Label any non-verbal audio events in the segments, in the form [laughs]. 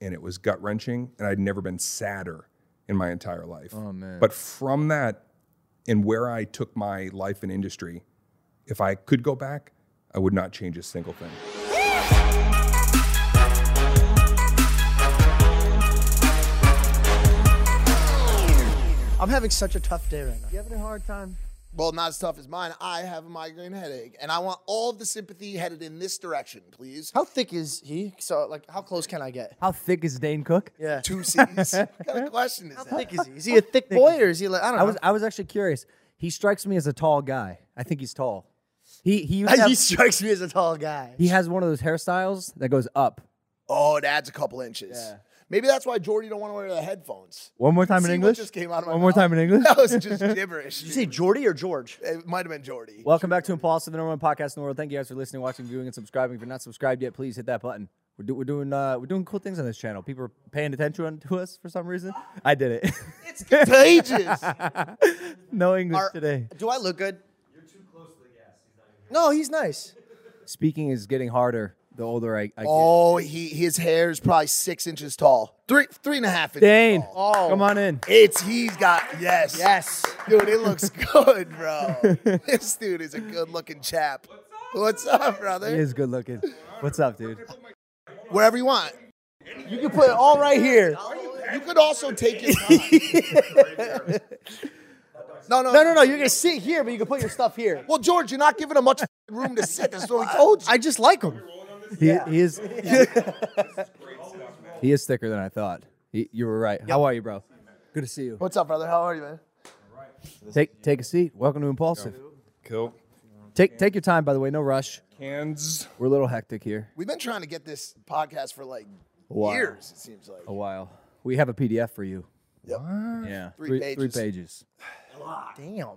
and it was gut wrenching, and I'd never been sadder in my entire life. Oh man! But from that, and where I took my life and industry, if I could go back, I would not change a single thing. I'm having such a tough day right now. You having a hard time? Well, not as tough as mine. I have a migraine headache, and I want all of the sympathy headed in this direction, please. How thick is he? So, like, how close can I get? How thick is Dane Cook? Yeah. Two C's. [laughs] what kind of question is How that? thick is he? Is he a thick boy or is he like, I don't know. I was I was actually curious. He strikes me as a tall guy. I think he's tall. He he used to [laughs] he strikes me as a tall guy. he has one of those hairstyles that goes up. Oh, it adds a couple inches. Yeah. Maybe that's why Jordy don't want to wear the headphones. One more time See in what English. just came out of my One more mouth? time in [laughs] English. That was just gibberish. Did you say Jordy or George? it might have been Jordy. Welcome back to Impaulsive, the number one podcast in the world. Thank you guys for listening, watching, viewing, and subscribing. If you're not subscribed yet, please hit that button. We're, do, we're doing uh, we're doing cool things on this channel. People are paying attention to us for some reason. I did it. It's contagious. [laughs] no English Are- today. Do I look good? You're too close to the gas. No, he's nice. Speaking is getting harder the older I, I get. oh, he his hair is probably six inches tall. Three three and a half inches Dane, tall. Oh. come on in. It's he's got yes. Yes. Dude, it looks [laughs] good, bro. this dude is a good looking chap. What's up, brother? He is good looking. What's up, dude? Wherever you want. You can put it all right here. You could also take it. [laughs] no, no, No, no, no. You're gonna sit here, but you can put your stuff here. Well, George, you're not giving him much [laughs] room to sit. That's what we told you. I just like him. He, he is. [laughs] [laughs] he is thicker than I thought. He, you were right. How are you, bro? Good to see you. What's up, brother? How are you, man? Take take a seat. Welcome to Impaulsive. Cool. Take take your time. By the way, no rush. Cans. We're a little hectic here. We've been trying to get this podcast for like years. It seems like A while. We have a PDF for you. Yep. Yeah, Three Three pages. pages. Damn.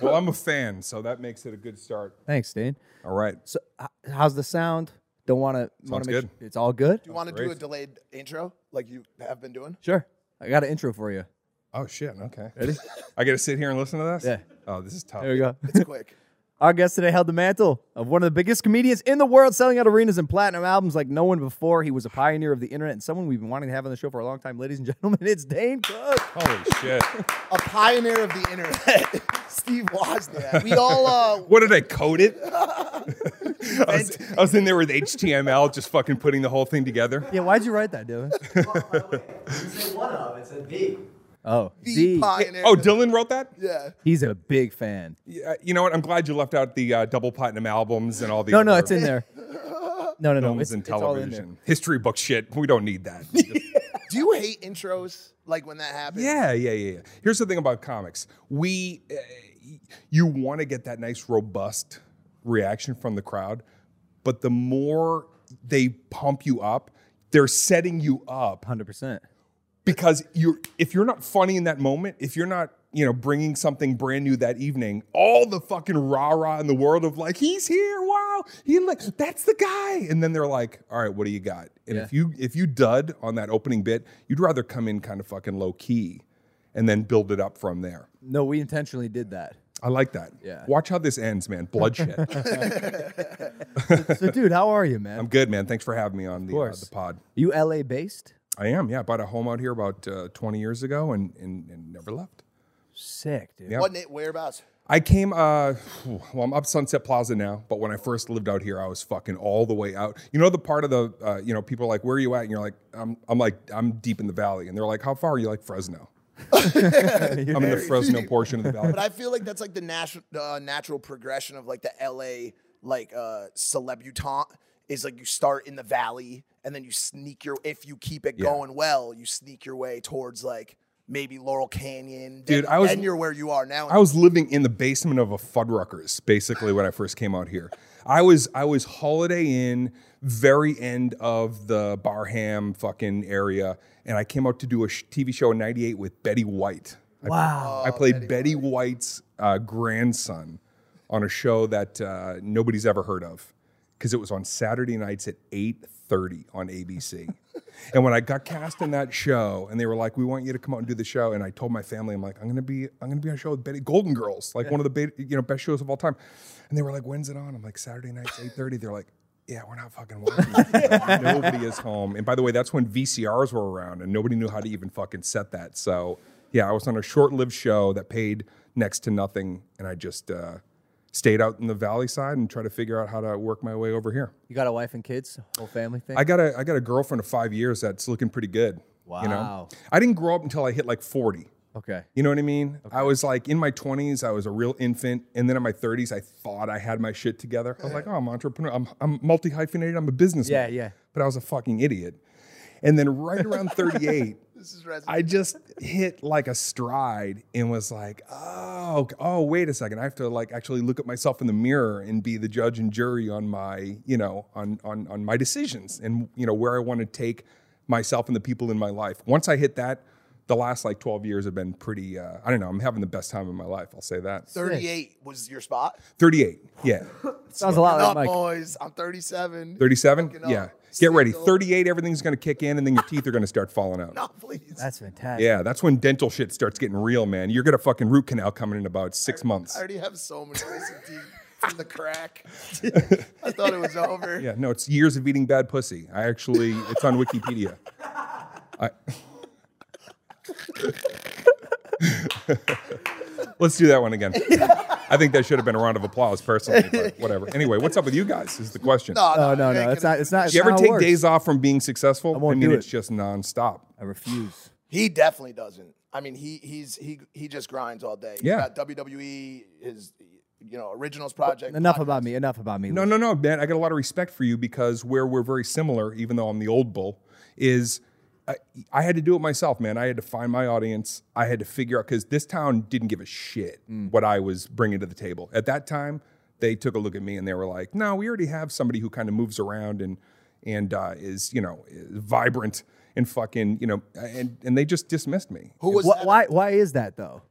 Well, I'm a fan, so that makes it a good start. Thanks, Dane. All right. So, h- how's the sound? Don't want to. Sounds make good. Sure it's all good. Do you want to do a delayed intro like you have been doing? Sure. I got an intro for you. Oh shit. Okay. Ready? [laughs] I got to sit here and listen to this. Yeah. Oh, this is tough. There we go. It's quick. [laughs] Our guest today held the mantle of one of the biggest comedians in the world, selling out arenas and platinum albums like no one before. He was a pioneer of the internet and someone we've been wanting to have on the show for a long time. Ladies and gentlemen, [laughs] it's Dane Cook. Holy shit. A pioneer of the internet, [laughs] Steve Wozniak. We all uh, What did I code it? [laughs] I, was, I was in there with HTML, just fucking putting the whole thing together. Yeah, why'd you write that, Dylan? one of it's a B. Oh, the D. pioneer. Oh, Dylan wrote that. yeah. He's a big fan. Yeah, you know what? I'm glad you left out the uh, double platinum albums and all the No, no, it's in there. No, no, no. It's, and it's all in there. television, history book shit. We don't need that. [laughs] Do you hate intros like when that happens? yeah, yeah, yeah, yeah. Here's the thing about comics: we, uh, you want to get that nice, robust reaction from the crowd, but the more they pump you up, they're setting you up 100%. Because you're if you're not funny in that moment, if you're not you know bringing something brand new that evening, all the fucking rah rah in the world of like he's here, wow, he like that's the guy, and then they're like, all right, what do you got? And if you if you dud on that opening bit, you'd rather come in kind of fucking low key, and then build it up from there. No, we intentionally did that. I like that. Yeah. Watch how this ends, man. Bloodshed. [laughs] [laughs] So, dude, how are you, man? I'm good, man. Thanks for having me on the, uh, the pod. you LA based? I am. Yeah, I bought a home out here about uh, 20 years ago, and, and and never left. Sick, dude. Yeah. What? na- Whereabouts? I came, uh, [sighs] well, I'm up Sunset Plaza now, but when I first lived out here, I was fucking all the way out. You know, the part of the, uh, you know, people are like, where are you at? And you're like, I'm, I'm like, I'm deep in the valley. And they're like, how far are you? Like Fresno. [laughs] I'm in the Fresno portion of the valley. But I feel like that's like the natural uh, natural progression of like the LA like uh celebutante is like you start in the valley and then you sneak your if you keep it Yeah. going well, you sneak your way towards like maybe Laurel Canyon. Dude, then, I was- then you're where you are now. I was living in the basement of a Fuddruckers basically when I first came out here. I was I was Holiday Inn, very end of the Barham fucking area, and I came out to do a sh- TV show in '98 with Betty White. Wow. I played Betty, White's uh, grandson on a show that uh, nobody's ever heard of because it was on Saturday nights at 8:30 on ABC. and when I got cast in that show, and they were like, "We want you to come out and do the show," and I told my family, "I'm like, I'm gonna be, I'm gonna be on a show with Betty Golden Girls, like one of the ba- you know best shows of all time." And they were like, "When's it on?" I'm like, "Saturday nights 8:30." They're like. Yeah, we're not fucking watching. [laughs] nobody is home. And by the way, that's when VCRs were around and nobody knew how to even fucking set that. So yeah, I was on a short-lived show that paid next to nothing, and I just uh, stayed out in the valley side and tried to figure out how to work my way over here. You got a wife and kids, whole family thing. I got a I got a girlfriend of five years that's looking pretty good. Wow. You know. I didn't grow up until I hit like forty. okay. You know what I mean? Okay. I was like in my 20s, I was a real infant. And then in my 30s, I thought I had my shit together. I was like, oh, I'm an entrepreneur. I'm, I'm multi hyphenated. I'm a businessman. Yeah, yeah. But I was a fucking idiot. And then right around 38, this is res- I just hit like a stride and was like, oh, oh, wait a second. I have to like actually look at myself in the mirror and be the judge and jury on my, you know, on on on my decisions and you know where I want to take myself and the people in my life. Once I hit that, the last like 12 years have been pretty uh, I don't know, I'm having the best time of my life, I'll say that. 38 was your spot. 38. Yeah. [laughs] Sounds a lot Up, like Mike. boys. I'm 37. 37? Fucking up. Yeah. Get ready. 38 everything's going to kick in and then your teeth are going to start falling out. [laughs] No, please. That's fantastic. Yeah, that's when dental shit starts getting real, man. You're gonna fucking root canal coming in about six months. I already have so many [laughs] missing teeth from the crack. [laughs] I thought it was over. Yeah, no, it's years of eating bad pussy. I actually, it's on Wikipedia. I, Let's do that one again. I think that should have been a round of applause, personally, but whatever. Anyway, what's up with you guys? Is the question. No, No, no, no, you no. ain't It's not. It's not. Do you ever not how it take works. days off from being successful? I won't mean, do it's it. just nonstop. I refuse. He definitely doesn't. I mean, he he's he he just grinds all day. He's Yeah. got WWE, his you know originals project. Enough podcast. about me. Enough about me. No, no, no, man. I got a lot of respect for you because where we're very similar, even though I'm the old bull, is I, I had to do it myself, man. I had to find my audience. I had to figure out because this town didn't give a shit what I was bringing to the table at that time. They took a look at me and they were like, "No, we already have somebody who kind of moves around and and uh, is you know is vibrant and fucking you know and and they just dismissed me. Who was Wh- why? Why is that though?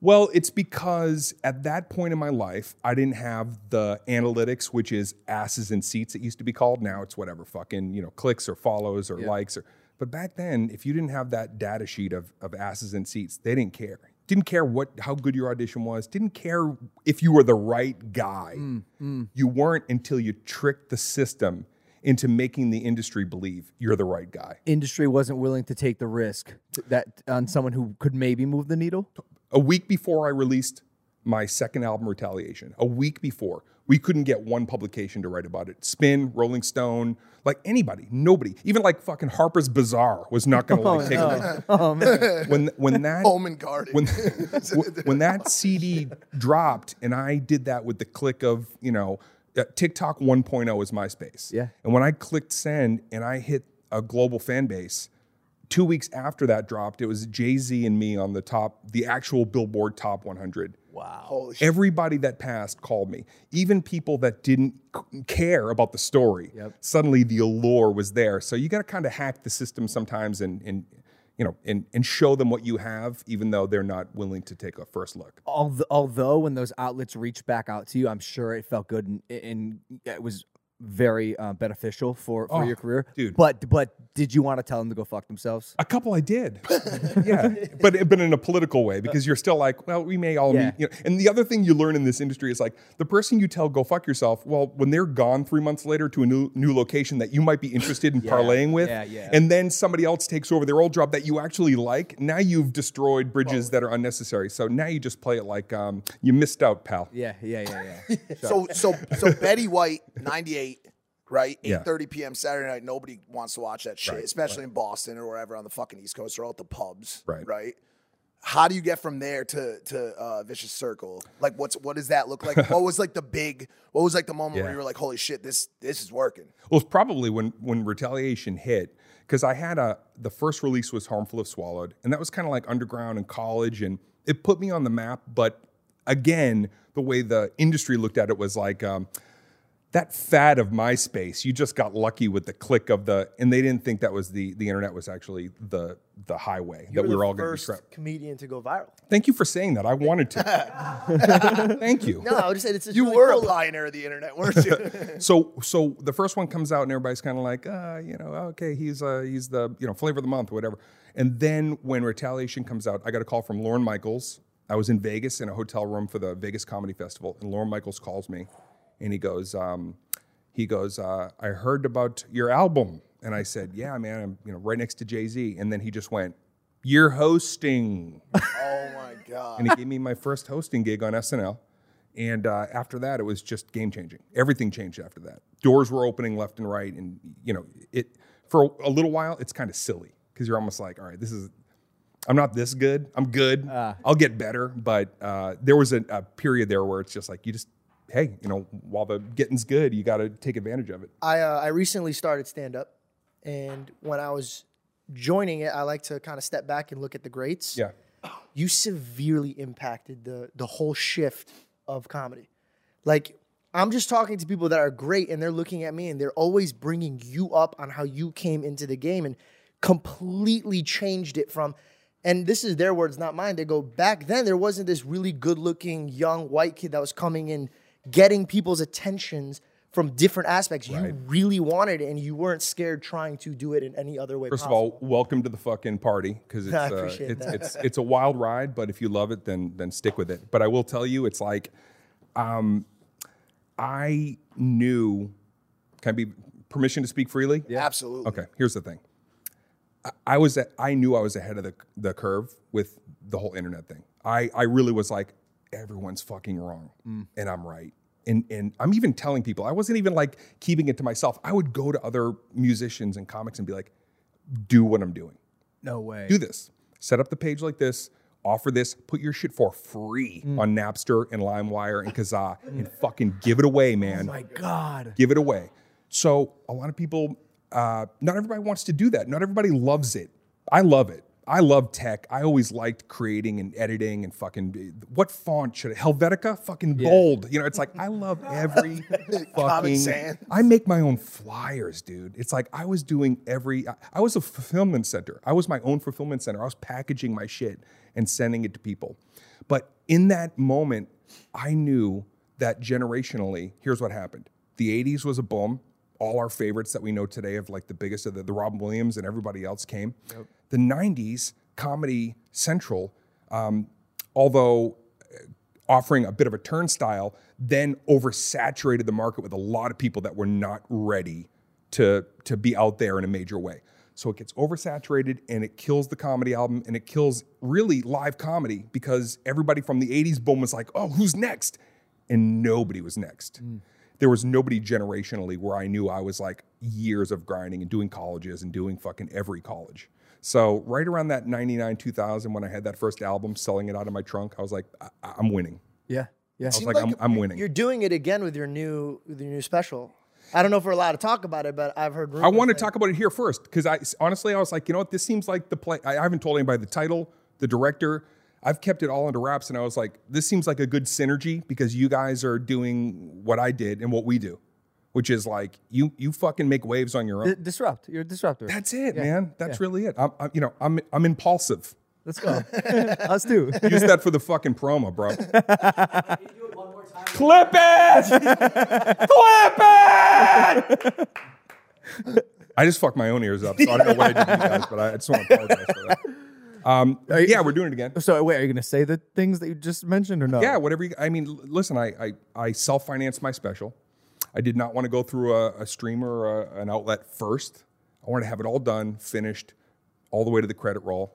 Well, it's because at that point in my life, I didn't have the analytics, which is asses and seats, it used to be called. Now it's whatever, fucking, you know, clicks or follows or likes. or But back then, if you didn't have that data sheet of, of asses and seats, they didn't care. Didn't care what how good your audition was. Didn't care if you were the right guy. Mm, mm. You weren't until you tricked the system into making the industry believe you're the right guy. Industry wasn't willing to take the risk that on someone who could maybe move the needle. a week before I released my second album, Retaliation, a week before, we couldn't get one publication to write about it. Spin, Rolling Stone, like anybody, nobody, even like fucking Harper's Bazaar was not going to like take it. [laughs] Oh man. When when that [laughs] Home and Garden. when [laughs] when that CD dropped, and I did that with the click of you know uh, TikTok 1.0 is MySpace. Yeah. And when I clicked send and I hit a global fan base, two weeks after that dropped, it was Jay Z and me on the top, the actual Billboard Top 100. Holy shit. Everybody that passed called me, even people that didn't care about the story. Suddenly, the allure was there. So you got to kind of hack the system sometimes, and and you know, and and show them what you have, even though they're not willing to take a first look. Although, although when those outlets reached back out to you, I'm sure it felt good and, and it was very uh, beneficial for, for Oh, your career. dude. But but did you want to tell them to go fuck themselves? A couple I did, [laughs] yeah, but but in a political way because you're still like, well, we may all Yeah. meet. You know, and the other thing you learn in this industry is like the person you tell go fuck yourself. Well, when they're gone three months later to a new new location that you might be interested in parlaying with, yeah, yeah. and then somebody else takes over their old job that you actually like. Now you've destroyed bridges that are unnecessary. So now you just play it like um, you missed out, pal. Yeah, yeah, yeah, yeah. [laughs] So so so Betty White, 98, right? Yeah. 8:30 p.m. Saturday night. Nobody wants to watch that shit, especially in Boston or wherever on the fucking East Coast. All at the pubs, Right. Right. how do you get from there to to uh, Vicious Circle? Like, what's what does that look like? [laughs] what was like the big? What was like the moment where you were like, "Holy shit, this this is working"? Well, it's probably when when retaliation hit because I had a the first release was harmful if swallowed, and that was kind of like underground in college, and it put me on the map. But again, the way the industry looked at it was like. Um, that fad of MySpace, you just got lucky with the click of the, and they didn't think that was the the internet was actually the the highway that we were all going to be first trapped. comedian to go viral. Thank you for saying that. I wanted to. [laughs] Thank you. No, I would just say it's You really were cool. a pioneer of the internet, weren't you? [laughs] so so the first one comes out and everybody's kind of like uh, you know okay he's uh, he's the you know flavor of the month or whatever and then when retaliation comes out i got a call from lorne michaels i was in vegas in a hotel room for the vegas comedy festival and lorne michaels calls me and he goes um, he goes uh, i heard about your album and i said yeah man i'm you know right next to jay-z and then he just went you're hosting [laughs] oh my god! and he gave me my first hosting gig on SNL. And uh, after that, it was just game changing. Everything changed after that. Doors were opening left and right, and you know, it for a little while, it's kind of silly because you're almost like, all right, this is. I'm not this good. I'm good. I'll get better. But uh, there was a, a period there where it's just like you just, hey, you know, while the getting's good, you got to take advantage of it. I uh, I recently started stand up, and when I was joining it, I like to kind of step back and look at the greats. Yeah. you severely impacted the the whole shift of comedy. Like I'm just talking to people that are great and they're looking at me and they're always bringing you up on how you came into the game and completely changed it from and this is their words not mine they go back then there wasn't this really good looking young white kid that was coming in getting people's attentions from different aspects you really wanted it and you weren't scared trying to do it in any other way First of all, welcome to the fucking party because [laughs] it's I uh, appreciate it's, that. it's it's a wild ride. But if you love it, then then stick with it. But I will tell you, it's like, um, I knew. Can I be permission to speak freely? Yeah, absolutely. Okay. Here's the thing. I, I was at, I knew I was ahead of the the curve with the whole internet thing. I I really was like, everyone's fucking wrong, and I'm right. And, and I'm even telling people, I wasn't even like keeping it to myself. I would go to other musicians and comics and be like, do what I'm doing. No way. Do this. Set up the page like this. Offer this. Put your shit for free on Napster and LimeWire and Kazaa and [laughs] fucking give it away, man. My God. Give it away. So a lot of people, uh, not everybody wants to do that. Not everybody loves it. I love it. I love tech. I always liked creating and editing and fucking what font should I, Helvetica? Fucking bold. You know, it's like I love every [laughs] fucking. I make my own flyers, dude. It's like I was doing every. I- I was a fulfillment center. I was my own fulfillment center. I was packaging my shit and sending it to people. But in that moment, I knew that generationally, here's what happened. The 80s was a boom. All our favorites that we know today of like the biggest of the, the Robin Williams and everybody else came. The 90s, Comedy Central, um, although offering a bit of a turnstile, then oversaturated the market with a lot of people that were not ready to, to be out there in a major way. So it gets oversaturated and it kills the comedy album and it kills really live comedy because everybody from the 80s boom was like, oh, who's next? And nobody was next. There was nobody generationally where I knew I was like years of grinding and doing colleges and doing fucking every college. So right around that 99, 2000, when I had that first album, selling it out of my trunk, I was like, I- I'm winning. Yeah. Yeah. I was like, like I'm, I'm winning. You're doing it again with your new with your new special. I don't know if we're allowed to talk about it, but I've heard. I want to rumors talk about it here first because I honestly I was like, you know what, this seems like the play. I haven't told anybody the title, the director. I've kept it all under wraps, and I was like, this seems like a good synergy because you guys are doing what I did and what we do, which is like you you fucking make waves on your own. D- disrupt. You're a disruptor. That's it, man. That's really it. I'm, I'm you know I'm I'm impulsive. Let's go. [laughs] Us too. Use that for the fucking promo, bro. [laughs] Clip it! Clip it! I just fucked my own ears up, so I don't know what I did to you guys, but I just want to apologize for that. Um, you- yeah, we're doing it again. So wait, are you gonna say the things that you just mentioned or no? Yeah, whatever. You, I mean, listen, I I, I self financed my special. I did not want to go through a, a streamer or a, an outlet first. I wanted to have it all done, finished, all the way to the credit roll.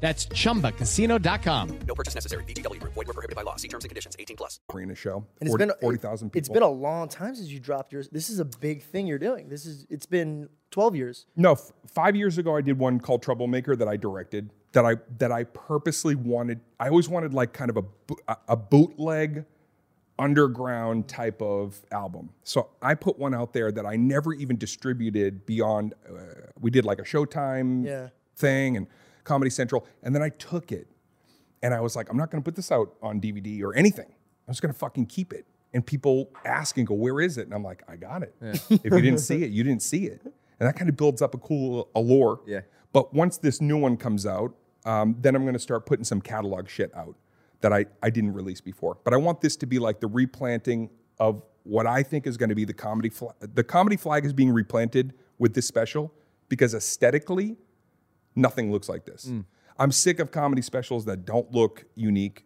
That's chumbacasino.com. No purchase necessary. VGW Group. Void were prohibited by law. See terms and conditions. 18 plus. arena show. And it's 40 been 40,000 people. It's been a long time since you dropped yours. This is a big thing you're doing. This is it's been 12 years. No, f- five years ago I did one called Troublemaker that I directed. That I that I purposely wanted. I always wanted like kind of a a- a bootleg, underground type of album. So I put one out there that I never even distributed beyond. Uh, we did like a Showtime Yeah. thing and Comedy Central, and then I took it and I was like, I'm not going to put this out on DVD or anything. I'm just going to fucking keep it. And people ask and go, Where is it? And I'm like, I got it. [laughs] if you didn't see [laughs] it, you didn't see it. And that kind of builds up a cool allure. Yeah. But once this new one comes out, um, then I'm going to start putting some catalog shit out that I, I didn't release before. But I want this to be like the replanting of what I think is going to be the comedy flag. The comedy flag is being replanted with this special because aesthetically, nothing looks like this. Mm. I'm sick of comedy specials that don't look unique.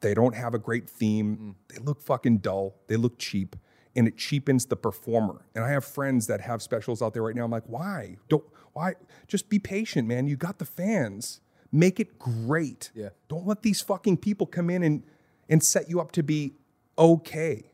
They don't have a great theme. Mm. They look fucking dull. They look cheap. And it cheapens the performer. And I have friends that have specials out there right now. I'm like, why? Don't why? Just be patient, man. You got the fans. Make it great. Yeah. Don't let these fucking people come in and and set you up to be okay.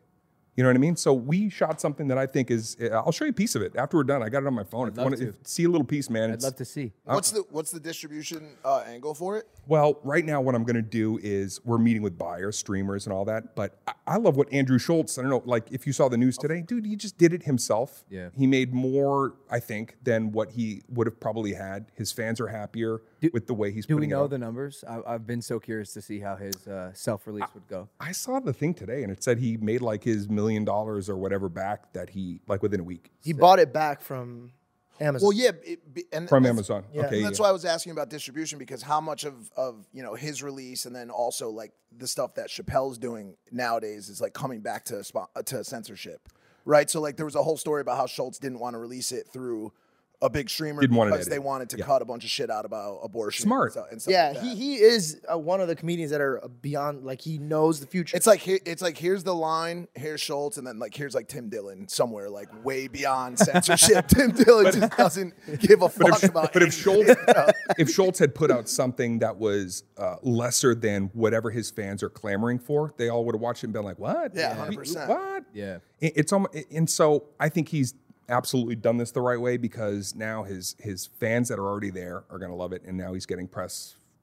You know what I mean? So we shot something that I think is. I'll show you a piece of it after we're done. I got it on my phone. if you love want to to. see a little piece, man, I'd love to see. What's the what's the distribution uh, angle for it? well, right now, what I'm going to do is we're meeting with buyers, streamers, and all that. But I, I love what Andrew Schulz. I don't know, like if you saw the news today, dude, he just did it himself. Yeah. he made more, I think, than what he would have probably had. His fans are happier with the way he's. Do we putting it know out. the numbers? I, I've been so curious to see how his uh, self-release would go. I saw the thing today, and it said he made like his million dollars or whatever back that he like within a week He bought it back from Amazon. Well, yeah, it, and from Amazon. Yeah. Okay, And that's yeah. why I was asking about distribution because how much of of you know his release and then also like the stuff that Chappelle's doing nowadays is like coming back to spo- uh, to censorship, right? So like there was a whole story about how Schulz didn't want to release it through a big streamer Didn't want because they wanted to Yeah. cut a bunch of shit out about abortion. Smart. and stuff, and stuff yeah, like he he is uh, one of the comedians that are beyond like he knows the future. It's like here, it's like here's the line, here's Schulz, and then like here's like Tim Dillon somewhere like way beyond [laughs] censorship. Tim Dillon just doesn't [laughs] give a fuck about. It. But if. Schulz, [laughs] if Schulz had put out something that was uh, lesser than whatever his fans are clamoring for, they all would have watched it and been like, "What? Yeah, 100%. What? Yeah. It's almost, and so I think he's absolutely done this the right way because now his his fans that are already there are going to love it, and now he's getting press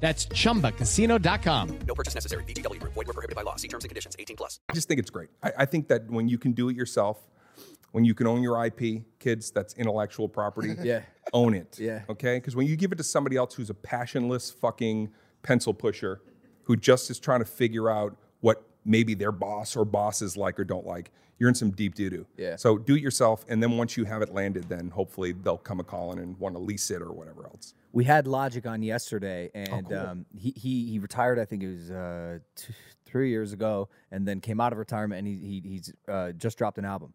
That's chumbacasino.com. No purchase necessary. VGW Group. Void were prohibited by law. See terms and conditions. 18 plus. I just think it's great. I, I think that when you can do it yourself, when you can own your IP, kids, that's intellectual property. [laughs] Yeah. Own it. Yeah. Okay? Because when you give it to somebody else who's a passionless fucking pencil pusher who just is trying to figure out what maybe their boss or bosses like or don't like, you're in some deep doo doo. Yeah. So do it yourself. And then once you have it landed, then hopefully they'll come a calling and want to lease it or whatever else. We had Logic on yesterday, Oh, and um, he, he he retired. I think it was uh, two, three years ago, and then came out of retirement, and he, he he's uh, just dropped an album.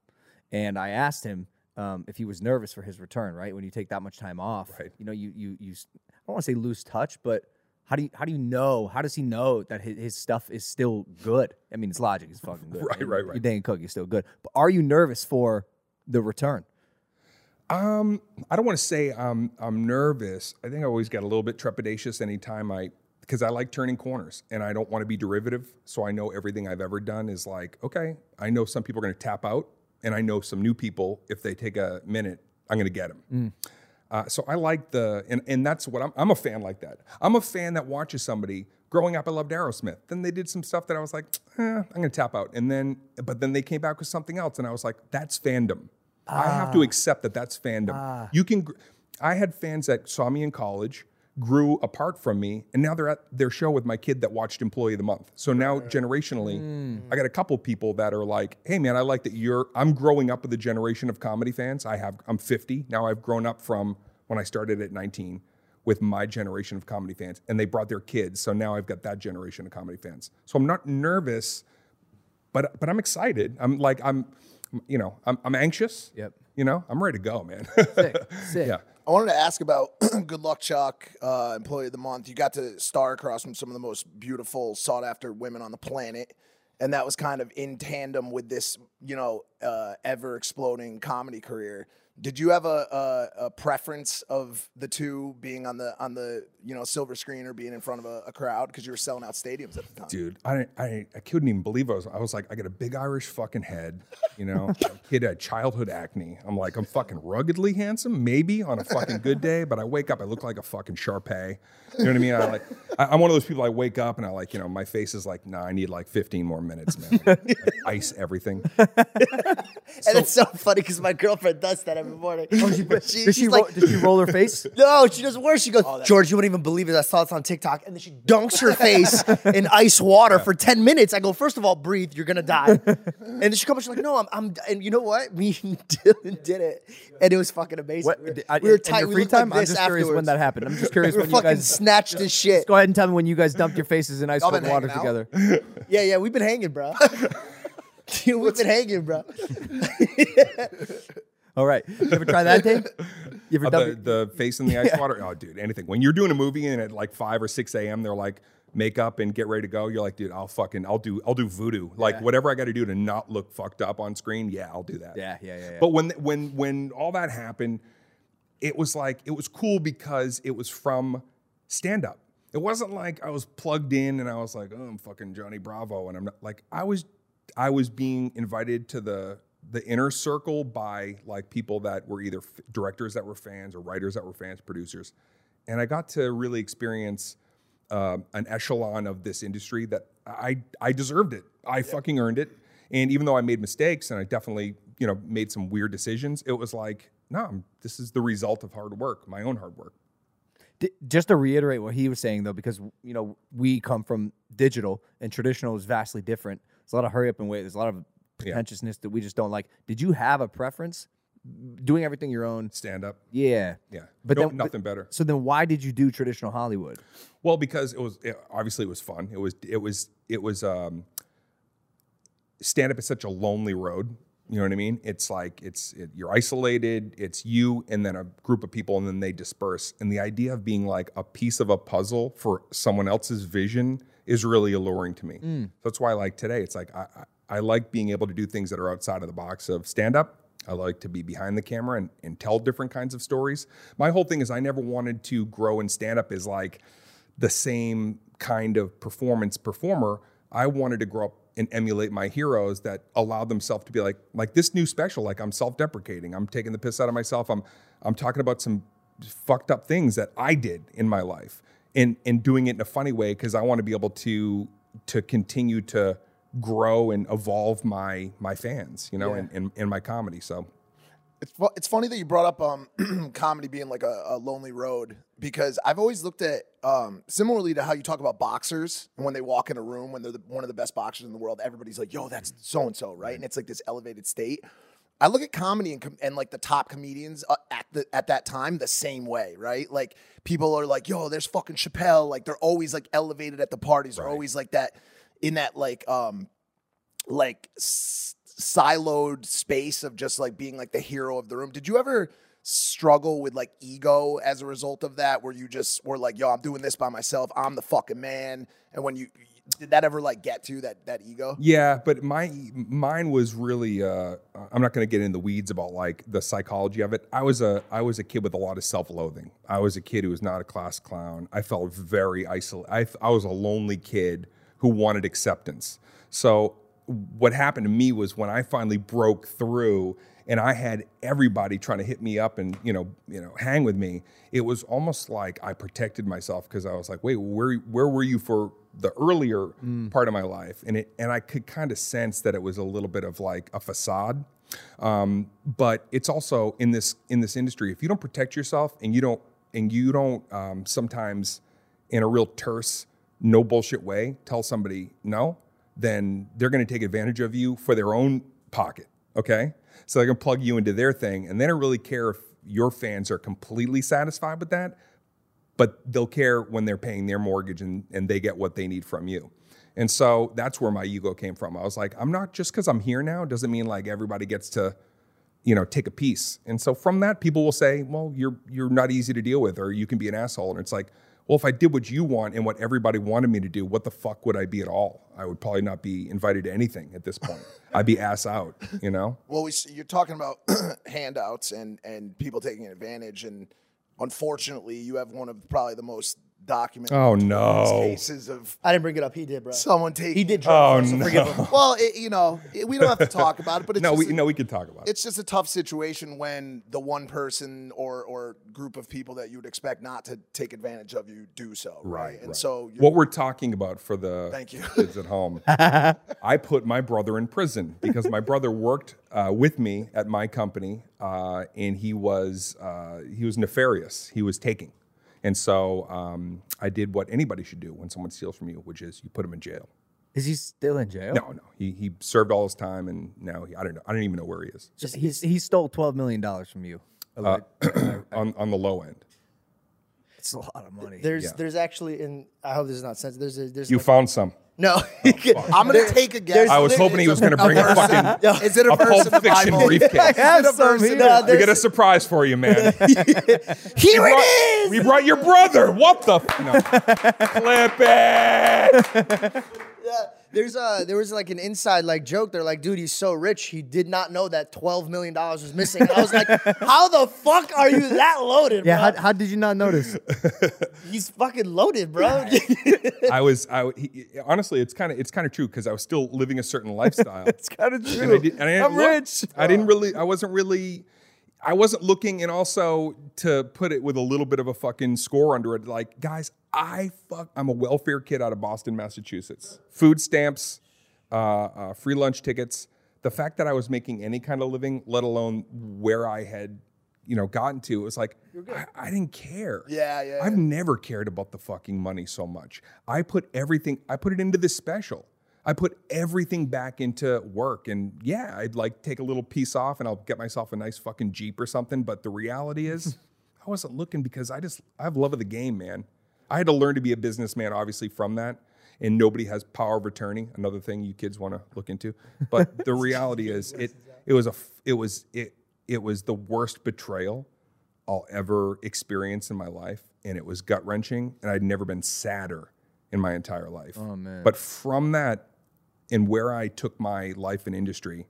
And I asked him um, if he was nervous for his return. Right when you take that much time off, Right. you know, you you you. I don't want to say lose touch, but how do you how do you know? How does he know that his, his stuff is still good? I mean, it's Logic. It's fucking good. [laughs] Right, right, right. Your Dane Cook is still good. But are you nervous for the return? Um, I don't want to say I'm I'm nervous. I think I always get a little bit trepidatious anytime I because I like turning corners and I don't want to be derivative. So I know everything I've ever done is like, okay, I know some people are going to tap out, and I know some new people if they take a minute, I'm going to get them. Uh, so I like the, and, and that's what I'm, I'm a fan like that. I'm a fan that watches somebody. Growing up, I loved Aerosmith. Then they did some stuff that I was like, eh, I'm gonna tap out. And then, but then they came back with something else, and I was like, that's fandom. I have to ah. accept that that's fandom. Ah. You can. gr- I had fans that saw me in college, grew apart from me, and now they're at their show with my kid that watched Employee of the Month. So now, generationally, hmm. I got a couple people that are like, "Hey, man, I like that you're." I'm growing up with a generation of comedy fans. I have. I'm 50 now. I've grown up from when I started at 19 with my generation of comedy fans, and they brought their kids. So now I've got that generation of comedy fans. So I'm not nervous but but I'm excited. I'm like I'm, you know, I'm I'm anxious. Yep. You know, I'm ready to go, man. Sick. Sick. [laughs] yeah. I wanted to ask about [clears throat] Good Luck Chuck, uh, Employee of the Month. You got to star across from some of the most beautiful, sought after women on the planet. And that was kind of in tandem with this, you know, uh, ever exploding comedy career. Did you have a, a, a preference of the two being on the on the you know silver screen or being in front of a, a crowd because you were selling out stadiums at the time? Dude, I, I I couldn't even believe I was. I was like, I got a big Irish fucking head, you know. [laughs] kid had childhood acne. I'm like, I'm fucking ruggedly handsome, maybe on a fucking good day, but I wake up, I look like a fucking Shar-Pei. You know what I mean? I like, I, I'm one of those people. I wake up and I like, you know, my face is like, nah, I need like 15 more minutes, man. Like, ice everything. [laughs] and it's so funny because my girlfriend does that every morning. Oh, [laughs] she, Did she, she's ro- like, did she roll her face? [laughs] no, she does worse. She goes, oh, George, you wouldn't even believe it. I saw this on TikTok. And then she dunks her face [laughs] in ice water for 10 minutes. I go, first of all, breathe. You're going to die. and then she comes, she's like, no, I'm, I'm, and you know what? Me and Dylan did it. And it was fucking amazing. What, we were, I- we were in tight. we free looked like time? I'm this just curious when that happened. I'm just curious We when you fucking guys. snatched as shit. Go ahead and tell me when you guys dumped your faces in ice cold water together. Yeah, yeah, we've been hanging, bro. We've been hanging, bro. All right. You ever try that, Dave? You ever Uh, the, the face in the ice water. Oh, dude, anything. When you're doing a movie and at like five or six a.m. they're like make up and get ready to go. You're like, dude, I'll fucking, I'll do, I'll do voodoo. Like whatever I got to do to not look fucked up on screen. Yeah, I'll do that. Yeah, yeah, yeah, yeah. But when when when all that happened, it was like it was cool because it was from stand up. It wasn't like I was plugged in and I was like, oh, I'm fucking Johnny Bravo, and I'm not like I was. I was being invited to the the inner circle by like people that were either f- directors that were fans or writers that were fans, producers, and I got to really experience um, an echelon of this industry that I I deserved it. I fucking earned it. And even though I made mistakes and I definitely you know made some weird decisions, it was like no, I'm, this is the result of hard work, my own hard work. D- just to reiterate what he was saying though, because you know we come from digital and traditional is vastly different. There's a lot of hurry up and wait. There's a lot of pretentiousness that we just don't like. Did you have a preference? Doing everything your own? Stand up, Yeah. yeah, But no, then- nothing better. So then, why did you do traditional Hollywood? Well, because it was it, obviously it was fun. It was it was it was um, stand up is such a lonely road. You know what I mean? It's like it's it, you're isolated. It's you and then a group of people, and then they disperse. And the idea of being like a piece of a puzzle for someone else's vision is really alluring to me. So that's why, like today, it's like I, I like being able to do things that are outside of the box of stand up. I like to be behind the camera and, and tell different kinds of stories. My whole thing is I never wanted to grow in stand up as like the same kind of performance performer. I wanted to grow up and emulate my heroes that allowed themselves to be like like this new special like I'm self-deprecating. I'm taking the piss out of myself. I'm I'm talking about some fucked up things that I did in my life and and doing it in a funny way because I want to be able to to continue to grow and evolve my my fans, you know, in, in, in my comedy. So It's fu- it's funny that you brought up um, [clears throat] comedy being like a, a lonely road because I've always looked at um, similarly to how you talk about boxers and when they walk in a room when they're the, one of the best boxers in the world, everybody's like, "Yo, that's so and so," right? And it's like this elevated state. I look at comedy and, com- and like the top comedians uh, at the at that time the same way, right? Like people are like, "Yo, there's fucking Chappelle." Like they're always like elevated at the parties. They're always like that in that like um like s- siloed space of just like being like the hero of the room. Did you ever struggle with like ego as a result of that where you just were like, yo, I'm doing this by myself. I'm the fucking man. And when you did that ever like get to that that ego? Yeah, but my mine was really. Uh, I'm not going to get in the weeds about like the psychology of it. I was a I was a kid with a lot of self-loathing. I was a kid who was not a class clown. I felt very isolated. I, I was a lonely kid who wanted acceptance. So what happened to me was when I finally broke through and I had everybody trying to hit me up and you know you know hang with me. It was almost like I protected myself because I was like, wait, where where were you for the earlier part of my life? And it and I could kind of sense that it was a little bit of like a facade. Um, but it's also in this in this industry, if you don't protect yourself and you don't and you don't um, sometimes in a real terse, no bullshit way tell somebody no, then they're going to take advantage of you for their own pocket. Okay, so they're going to plug you into their thing, and they don't really care if your fans are completely satisfied with that but they'll care when they're paying their mortgage and, and they get what they need from you. And so that's where my ego came from. I was like, I'm not just because I'm here now doesn't mean like everybody gets to, you know, take a piece. And so from that, people will say, well, you're you're not easy to deal with, or you can be an asshole. And it's like, well, if I did what you want and what everybody wanted me to do, what the fuck would I be at all? I would probably not be invited to anything at this point. [laughs] I'd be ass out, you know? Well, we, you're talking about [clears throat] handouts and and people taking advantage, and unfortunately, you have one of probably the most documented Oh, no. cases of I didn't bring it up. He did, bro. someone taking. he did. Oh, Drugs, so forgive him. Well, it, you know, it, we don't have to talk about it, but it's [laughs] No, just we a- no, we could talk about it. it's just a tough situation when the one person or or group of people that you would expect not to take advantage of you do so, right? And right. so you're, What we're talking about for the Thank you. kids at home, [laughs] I put my brother in prison because my brother worked uh, with me at my company, uh, and he was uh, he was nefarious. He was taking, and so um, I did what anybody should do when someone steals from you, which is you put him in jail. Is he still in jail? No, no, he he served all his time, and now he, I don't know. I don't even know where he is Just he's, he stole twelve million dollars from you. Uh, [clears throat] on on the low end. It's a lot of money. There's, Yeah. there's actually, in I hope this is not sensitive. There's, a, there's You like- found some. No. Oh, [laughs] I'm gonna take a guess. I was hoping he was going to bring a [laughs] fucking Is it a, a [laughs] Pulp Fiction Bible? briefcase. have Is it a some here. No, We got a surprise for you, man. Here brought- it is. We brought your brother. What the? F- no. Clip it. Yeah, there's a there was like an inside like joke. They're like, dude, he's so rich, he did not know that twelve million dollars was missing. I was like, [laughs] how the fuck are you that loaded, yeah, bro? how, how did you not notice? [laughs] he's fucking loaded, bro. I was. I he, honestly, it's kind of it's kind of true because I was still living a certain lifestyle. [laughs] it's kind of and I, true. did, and I didn't I'm look- rich. I didn't really. I wasn't really. I wasn't looking, and also to put it with a little bit of a fucking score under it. Like, guys, I fuck. I'm a welfare kid out of Boston, Massachusetts. Food stamps, uh, uh, free lunch tickets. The fact that I was making any kind of living, let alone where I had, you know, gotten to, it was like I, I didn't care. Yeah, yeah, I've yeah. never cared about the fucking money so much. I put everything. I put it into this special. I put everything back into work. And yeah, I'd like take a little piece off and I'll get myself a nice fucking Jeep or something. But the reality is, [laughs] I wasn't looking because I just, I have love of the game, man. I had to learn to be a businessman, obviously, from that. And nobody has power of attorney, another thing you kids want to look into. But the [laughs] reality is, it, it was a, f- it was, it, it was the worst betrayal I'll ever experience in my life. And it was gut wrenching. And I'd never been sadder in my entire life. Oh, man. But from that and where I took my life and industry,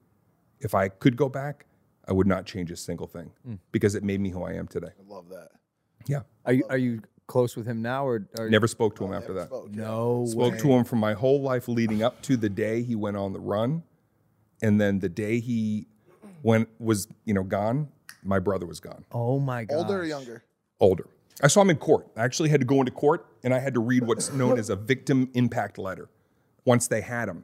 if I could go back, I would not change a single thing hmm. because it made me who I am today. I love that. Yeah. Are you are you close with him now, or, or Never spoke to him oh, after that. no? Spoke to him for my whole life leading up to the day he went on the run. And then the day he went was, you know, gone, my brother was gone. Oh my god! Older or younger? older. I saw him in court. I actually had to go into court and I had to read what's known as a victim impact letter once they had him.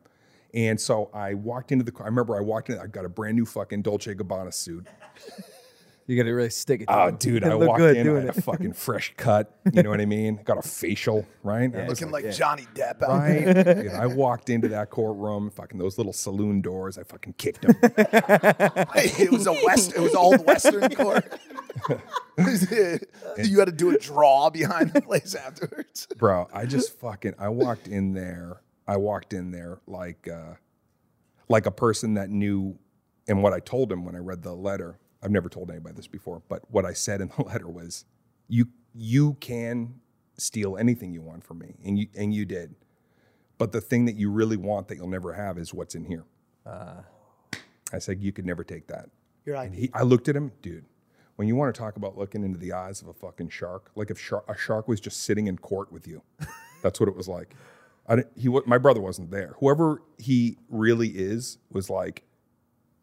And so I walked into the car. I remember I walked in, I got a brand new fucking Dolce Gabbana suit. You got to really stick it. To Oh, him. dude, [laughs] You I look walked good in, I doing had it. a fucking fresh cut. You know what I mean? Got a facial, right? I was Looking like Johnny Depp out Right. there. Dude, I walked into that courtroom, fucking those little saloon doors. I fucking kicked them. [laughs] it was a west. It was old western court. [laughs] you had to do a draw behind the place afterwards. bro i just fucking i walked in there i walked in there like uh like a person that knew and what i told him when i read the letter i've never told anybody this before but what i said in the [laughs] letter was you you can steal anything you want from me and you and you did but the thing that you really want that you'll never have is what's in here uh. i said you could never take that You're right. and he, I looked at him, dude. When you want to talk about looking into the eyes of a fucking shark, like if shar- a shark was just sitting in court with you, [laughs] that's what it was like. I didn't, he my brother wasn't there. Whoever he really is was like,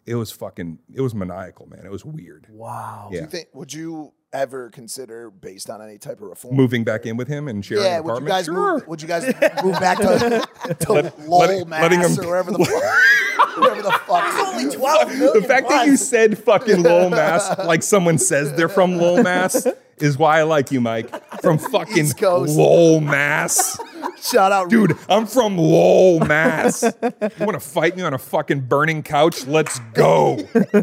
it was fucking, it was maniacal, man. It was weird. Wow. Do Yeah. you think? Would you ever consider, based on any type of reform, Moving back in with him and sharing Yeah, an would you guys sure. move? Would you guys move back to, [laughs] to Lowell, letting- Mass, letting 'em- or wherever the [laughs] fuck, wherever the fuck? Only 12 the million fact that you said fucking Lowell, Mass, like someone says they're from Lowell, Mass, is why I like you, Mike. From fucking Coast. Lowell, Mass. [laughs] Shout out, Dude, I'm from Lowell, Mass. You want to fight me on a fucking burning couch? Let's go. [laughs]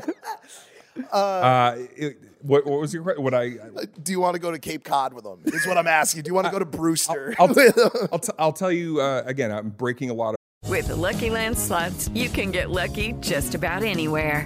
Uh, it- what, what was your question? What I Do you want to go to Cape Cod with them? Is what I'm asking. Do you want to go to Brewster? I'll, [laughs] with 'em? I'll, t- I'll tell you uh, again. I'm breaking a lot of With the Lucky Land slots, you can get lucky just about anywhere.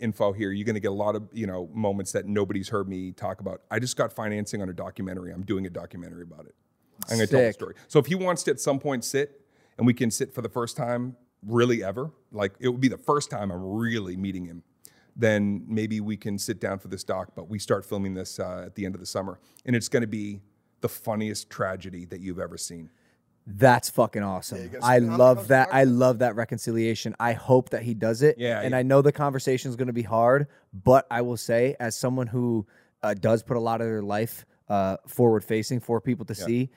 Info here. You're going to get a lot of you know moments that nobody's heard me talk about. I just got financing on a documentary. I'm doing a documentary about it. I'm going to tell the story. So if he wants to at some point sit and we can sit for the first time, really ever, like it would be the first time I'm really meeting him. Then maybe we can sit down for this doc. But we start filming this uh, at the end of the summer, and it's going to be the funniest tragedy that you've ever seen. That's fucking awesome. I love that. I love that reconciliation. I hope that he does it. Yeah, And yeah. I know the conversation is going to be hard, but I will say, as someone who uh, does put a lot of their life uh, forward facing for people to see,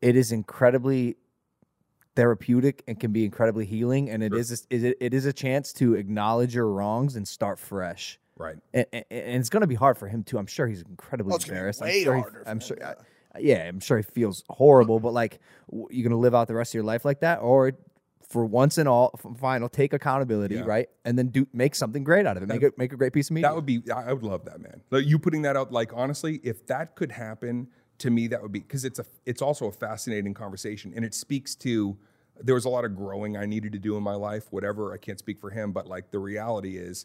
it is incredibly therapeutic and can be incredibly healing. And it is a, it, it is a chance to acknowledge your wrongs and start fresh. Right. And, and, and it's going to be hard for him too. I'm sure he's incredibly Oh, it's embarrassed. way I'm sure. he- for I'm him, sure. yeah. I- yeah, I'm sure it feels horrible. But like, you're going to live out the rest of your life like that, or for once and all, final, take accountability, Yeah. right, and then do make something great out of it. Make it make a great piece of media. That would be. I I would love that, man. Like you putting that out. Like honestly, if that could happen to me, that would be because it's a. It's also a fascinating conversation, and it speaks to. There was a lot of growing I needed to do in my life. Whatever I can't speak for him, but like the reality is,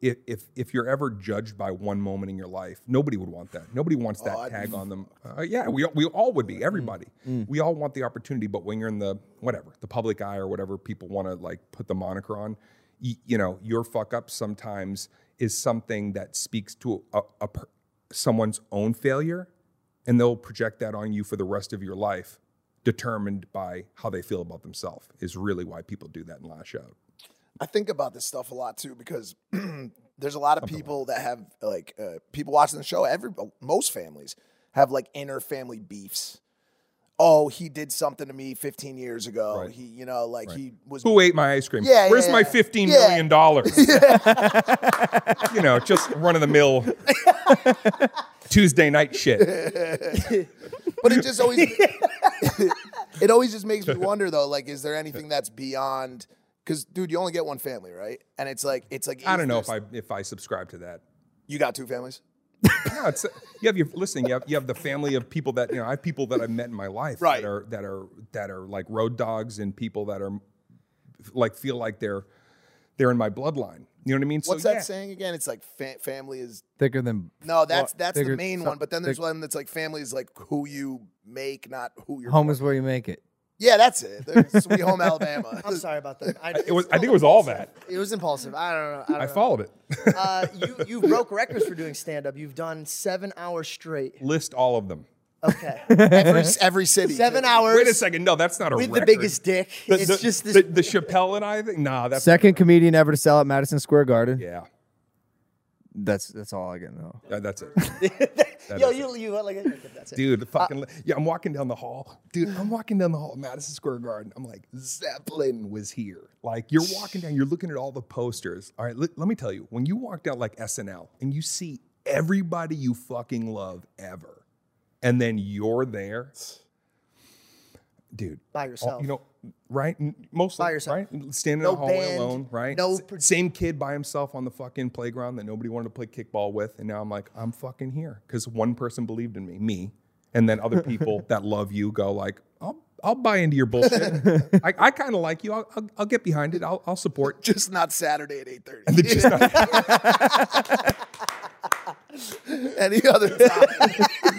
if if if you're ever judged by one moment in your life, nobody would want that. Nobody wants that oh, tag on them. Uh, yeah, we we all would be. Mm, everybody. Mm, mm. We all want the opportunity, but when you're in the whatever the public eye or whatever people want to like put the moniker on, you, you know your fuck up sometimes is something that speaks to a, a per- someone's own failure, and they'll project that on you for the rest of your life, determined by how they feel about themselves. Is really why people do that and lash out. I think about this stuff a lot too because [clears throat] there's a lot of people that have like uh, people watching the show. Every most families have like inner family beefs. Oh, he did something to me 15 years ago. Right. He, you know, like he was. Who ate my ice cream? Yeah, Where's yeah, my yeah. fifteen Yeah. million dollars? [laughs] [laughs] you know, just run of the mill [laughs] Tuesday night shit. but it just always it always just makes me wonder though like is there anything that's beyond because dude you only get one family right and it's like it's like I don't know if I if I subscribe to that. you got two families No, it's you have your listen. You have you have the family of people that you know. I have people that I've met in my life Right. that are that are that are like road dogs and people that are like feel like they're they're in my bloodline. You know what I mean? what's so, that yeah. saying again it's like fa- family is thicker than no that's Well, that's the main some- one but then there's fig- one that's like family is like who you make not who you're home is where you make it. Yeah that's it There's [laughs] sweet home alabama [laughs] I'm sorry about that. I, It was. I think it was all that. It was impulsive. I don't know. I, don't I know. followed it. Uh, you [laughs] you broke records for doing stand up. You've done seven hours straight. List all of them. Okay, every, every city seven too. hours. Wait a second. No, that's not a with the biggest dick. The, it's the- just this. the, the Chappelle and I thing. Nah, that's Second comedian ever to sell at Madison Square Garden. yeah. That's that's all I get to know. that- that's it. [laughs] yo, is you you like that's it. Dude, uh, fucking yeah, I'm walking down the hall. Dude, I'm walking down the hall at Madison Square Garden. I'm like, Zeppelin was here. Like, you're walking down, you're looking at all the posters. All right, let, let me tell you, when you walk down like SNL and you see everybody you fucking love ever, and then you're there, dude. By all- yourself. you know, right? Mostly By yourself. right? Standing No in the hallway band, alone, right? no S- same kid by himself on the fucking playground that nobody wanted to play kickball with, and now I'm like, I'm fucking here because one person believed in me, me, and then other people [laughs] that love you go like, I'll I'll buy into your bullshit. [laughs] I, I kind of like you. I'll, I'll, I'll get behind it. I'll, I'll support. Just not Saturday at eight thirty. And then just not- [laughs] [laughs] Any other time,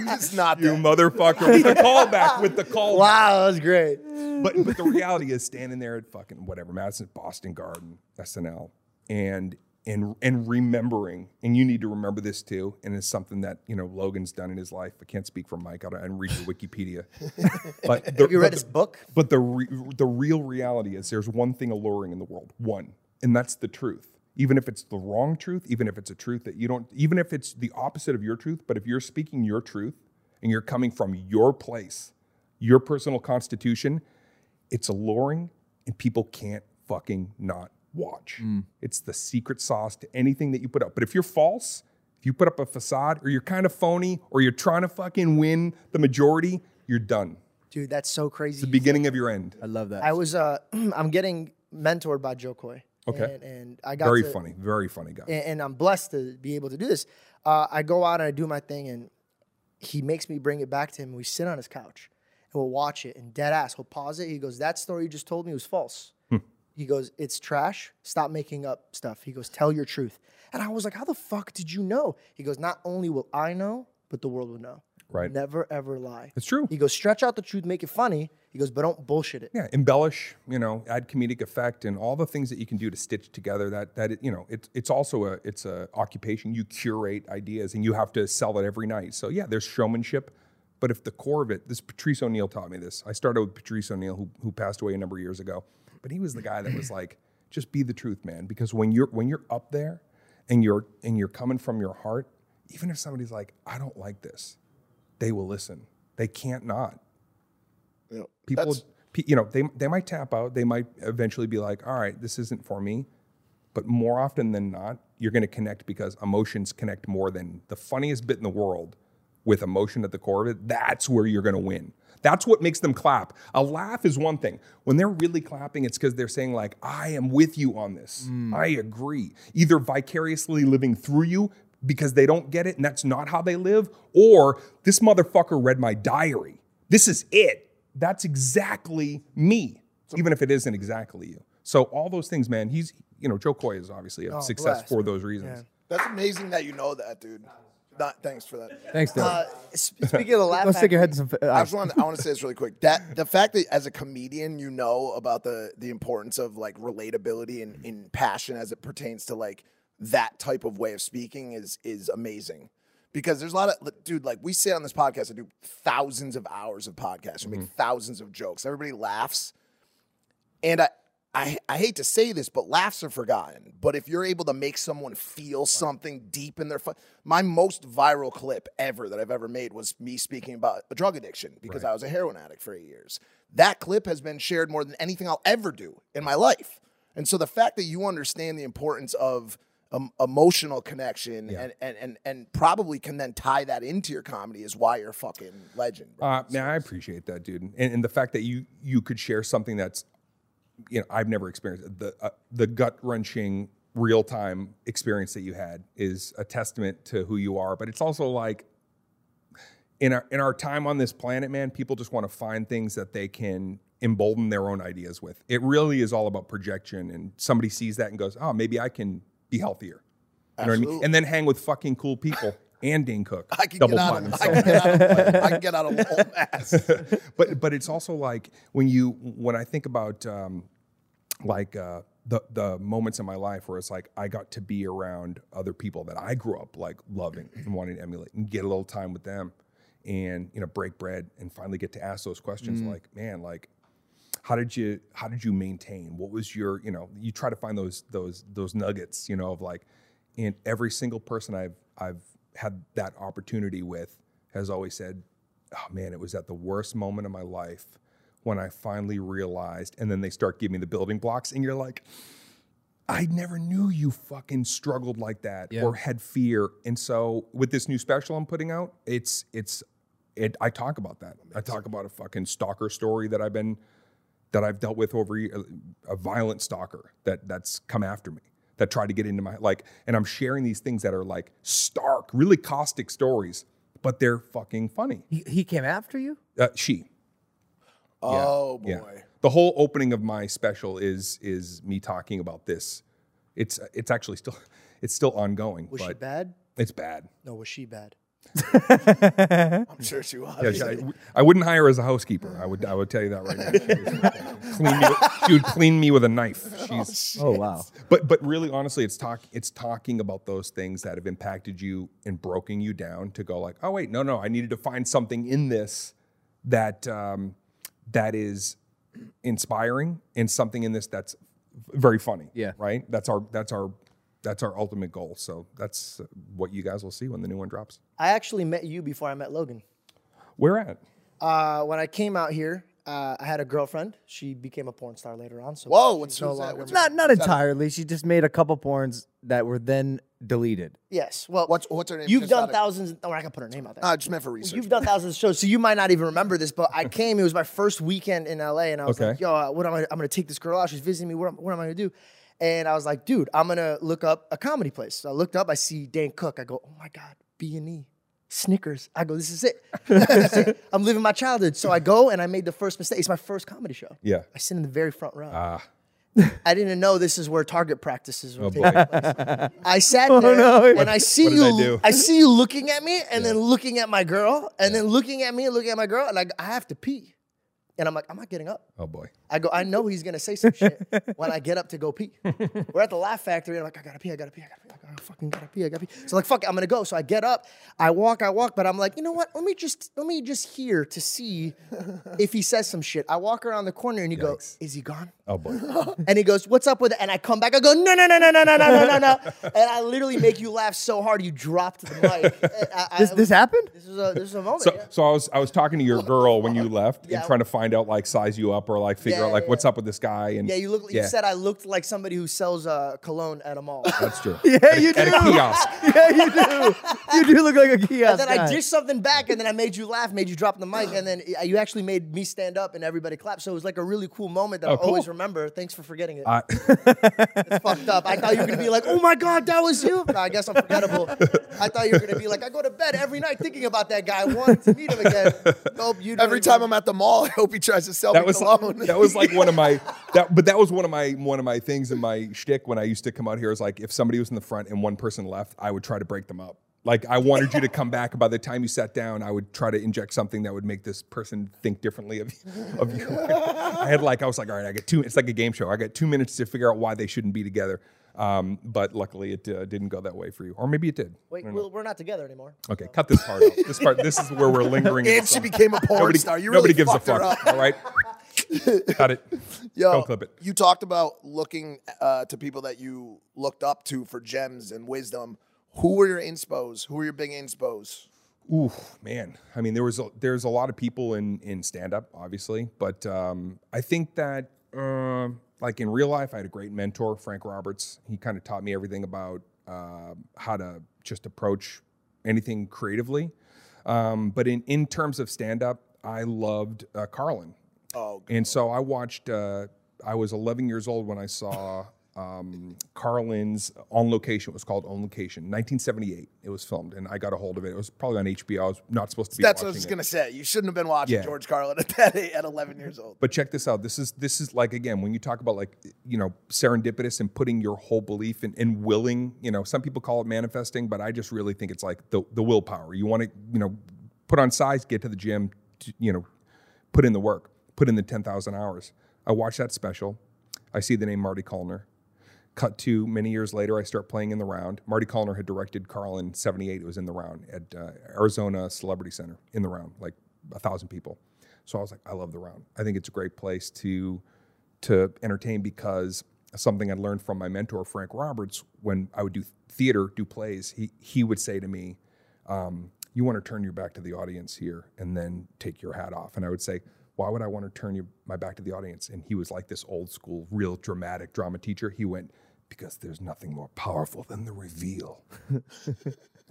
it's [laughs] not you that. motherfucker with the callback with the call. Wow, that was great. But but the reality is standing there at fucking whatever Madison Boston Garden SNL and and and remembering and you need to remember this too and it's something that you know Logan's done in his life. I can't speak for Mike. I don't, I didn't read your Wikipedia. [laughs] But the, You read but his the- book? But the re, the real reality is there's one thing alluring in the world. One, and that's the truth. Even if it's the wrong truth, even if it's a truth that you don't, even if it's the opposite of your truth, but if you're speaking your truth and you're coming from your place, your personal constitution, it's alluring and people can't fucking not watch. It's the secret sauce to anything that you put up. But if you're false, if you put up a facade or you're kind of phony or you're trying to fucking win the majority, you're done. Dude, that's so crazy. The beginning of your end. I love that. I was uh [clears throat] I'm getting mentored by Jo Koy. Okay. And, and I got Very to- funny, very funny guy. and, and I'm blessed to be able to do this. Uh, I go out and I do my thing, and he makes me bring it back to him. We sit on his couch and we'll watch it, and dead ass, he'll pause it. He goes, "That story you just told me was false." He goes, "It's trash. Stop making up stuff." He goes, "Tell your truth." And I was like, "How the fuck did you know?" He goes, "Not only will I know, but the world will know." Right. Never ever lie. It's true. He goes, "Stretch out the truth, make it funny." He goes, "But don't bullshit it." yeah, embellish, you know, add comedic effect and all the things that you can do to stitch together that that it, you know, it's it's also a it's a occupation. You curate ideas and you have to sell it every night. So yeah, there's showmanship, but if the core of it, this Patrice O'Neal taught me this. I started with Patrice O'Neal who who passed away a number of years ago, but he was the guy that was [clears throat] like just be the truth, man, because when you're when you're up there and you're and you're coming from your heart, even if somebody's like, "I don't like this." They will listen. They can't not. People that's- you know they, they might tap out. They might eventually be like all right this isn't for me. But more often than not you're going to connect because emotions connect more than the funniest bit in the world with emotion at the core of it. That's where you're going to win. That's what makes them clap. A laugh is one thing. When they're really clapping it's because they're saying like i am with you on this. Mm. I agree. Either vicariously living through you because they don't get it and that's not how they live or this motherfucker read my diary. This is it that's exactly me, even if it isn't exactly you. So all those things, man. He's you know Jo Koy is obviously a Oh, success blessed, for those reasons. That's amazing that you know that, dude. Not thanks for that. Thanks, Dylan. Uh, speaking of the [laughs] laugh, Go stick your head factory- in some. Uh, I just want to, I want to say this really quick. That the fact that as a comedian you know about the the importance of like relatability and in passion as it pertains to like that type of way of speaking is is amazing. Because there's a lot of dude like we sit on this podcast and do thousands of hours of podcasts and make mm-hmm. thousands of jokes. Everybody laughs. And I, I I hate to say this, but laughs are forgotten. But if you're able to make someone feel something deep in their fu- my most viral clip ever that I've ever made was me speaking about a drug addiction because I was a heroin addict for eight years. That clip has been shared more than anything I'll ever do in my life. And so the fact that you understand the importance of um, emotional connection and, and and and probably can then tie that into your comedy is why you're a fucking legend. Bro. Uh, man, I appreciate that, dude, and, and the fact that you you could share something that's you know I've never experienced the uh, the gut wrenching real time experience that you had is a testament to who you are. But it's also like in our in our time on this planet, man, people just want to find things that they can embolden their own ideas with. It really is all about projection, and somebody sees that and goes, "Oh, maybe I can be healthier." You know what I mean? And then hang with fucking cool people [laughs] and Dane Cook. I can double get out of. I can get out of I can get out of [laughs] old ass. [laughs] but but it's also like when you when I think about um, like uh, the the moments in my life where it's like I got to be around other people that I grew up like loving and wanting to emulate and get a little time with them and you know break bread and finally get to ask those questions like man like how did you how did you maintain what was your you know you try to find those those those nuggets you know of like and every single person I've I've had that opportunity with has always said oh man it was at the worst moment of my life when I finally realized and then they start giving me the building blocks and you're like I never knew you fucking struggled like that or had fear. And so with this new special I'm putting out, it's it's it I talk about that. I talk about a fucking stalker story that I've been that I've dealt with over a, a violent stalker that that's come after me that tried to get into my like and I'm sharing these things that are like stark, really caustic stories, but they're fucking funny. he, he came after you. Uh, she Oh boy. Yeah. The whole opening of my special is is me talking about this. It's it's actually still [laughs] it's still ongoing, Was she bad? it's bad. No, was she bad? [laughs] I'm sure she was. Yeah, she- I, [laughs] I wouldn't hire her as a housekeeper. I would I would tell you that right now. She, was, [laughs] clean me with, she would clean me with a knife. She's Oh wow. but but really honestly it's talk it's talking about those things that have impacted you and broken you down to go like oh wait no no i needed to find something in this that um, that is inspiring and something in this that's very funny Yeah. right that's our that's our that's our ultimate goal so that's what you guys will see when the new one drops I actually met you before I met Logan. where at Uh, when I came out here, uh, I had a girlfriend. She became a porn star later on. So Whoa, what's she's no that? What's Not not entirely. She just made a couple porns that were then deleted. Yes. Well, What's what's her name? you've Just done thousands. Oh, we're not put her name out there. Ah, just meant for research. You've done thousands of shows, so you might not even remember this. But I came; it was my first weekend in LA, and I was Okay. like, "Yo, uh, what am I? I'm gonna take this girl out. She's visiting me. What am, what am I gonna do?" And I was like, "Dude, I'm gonna look up a comedy place." So I looked up. I see Dane Cook. I go, "Oh my god, B and E." Snickers. I go, this is it. This is it. I'm living my childhood. So I go and I made the first mistake. It's my first comedy show. yeah I sit in the very front row. ah [laughs] I didn't know this is where target practices were oh taking boy place. I sat there no. and I see what did I you. do? I, see you looking at me, and then looking at my girl, and then looking at me, and looking at my girl, and I, I have to pee, and I'm like, I'm not getting up. oh boy I go, I know he's gonna say some shit when I get up to go pee. [laughs] We're at the Laugh Factory, and I'm like, I gotta pee, I gotta pee, I gotta pee, I gotta fucking gotta pee, I gotta pee. So like, fuck it, I'm gonna go. So I get up, I walk, I walk, but I'm like, you know what? Let me just let me just hear to see [laughs] if he says some shit. I walk around the corner, and he goes, Is he gone? oh boy [laughs] And he goes, "What's up with it?" And I come back. I go, "No, no, no, no, no, no, no, no, no, no!" And I literally make you laugh so hard you dropped the mic. I, I, This this happened? This is a this is a moment. So, yeah. so I was I was talking to your girl when you left Yeah. and trying to find out like size you up or like figure Yeah, out like yeah, what's yeah. up with this guy and yeah, you look. You said I looked like somebody who sells uh, cologne at a mall. that's true [laughs] Yeah, you at do. a kiosk [laughs] Yeah, you do. [laughs] You do look like a kiosk And then I dish something back, and then I made you laugh, made you drop the mic, and then you actually made me stand up, and everybody clapped. So it was like a really cool moment that Oh, I'll always remember. Thanks for forgetting it. I- it's fucked up. I thought you were gonna be like, "Oh my god, that was you." No, I guess I'm forgettable. I thought you were gonna be like, "I go to bed every night thinking about that guy, wanting to meet him again." Nope, you. Every time I'm at the mall, I hope he tries to sell that was cologne. that was like one of my [laughs] that but that was one of my one of my things in my shtick when I used to come out here is like if somebody was in the front and one person left, I would try to break them up. Like I wanted you to come back, and by the time you sat down, I would try to inject something that would make this person think differently of of you. [laughs] I had like I was like, all right, I got two. It's like a game show. I got two minutes to figure out why they shouldn't be together. Um, but luckily, it uh, didn't go that way for you, or maybe it did. Wait, we're, we're not together anymore. Okay, cut this part out. This part. This is where we're lingering. in and she became a porn Nobody, star. You nobody really gives a fuck. All right, [laughs] cut it. Yo, Don't clip it. You talked about looking uh, to people that you looked up to for gems and wisdom. Who were your inspos? Who were your big inspos? Ooh, man. I mean, there was a, there's a lot of people in in stand up, obviously, but um, I think that uh, like in real life, I had a great mentor, Frank Roberts. He kind of taught me everything about uh, how to just approach anything creatively. Um, but in in terms of stand up, I loved uh, Carlin. Oh, And so I watched. Uh, I was 11 years old when I saw um, Carlin's On Location. It was called On Location, 1978. It was filmed, and I got a hold of it. It was probably on HBO. I was not supposed to be. that's what I was gonna say. You shouldn't have been watching Yeah. George Carlin at that age, at 11 years old. But check this out. This is this is like again when you talk about like you know serendipitous and putting your whole belief in, in willing. You know, some people call it manifesting, but I just really think it's like the the willpower. You want to you know put on size, get to the gym, t- you know, put in the work, put in the ten thousand hours. I watch that special. I see the name Marty Callner. Cut to many years later, I start playing in the round. Marty Callner had directed Carlin '78. It was in the round at uh, Arizona Celebrity Center in the round, like a thousand people. So I was like, I love the round. I think it's a great place to to entertain because something I learned from my mentor Frank Roberts when I would do theater, do plays. He he would say to me, um, "You want to turn your back to the audience here and then take your hat off." And I would say, "Why would I want to turn you, my back to the audience?" And he was like this old school, real dramatic drama teacher. He went, "Because there's nothing more powerful than the reveal." [laughs] and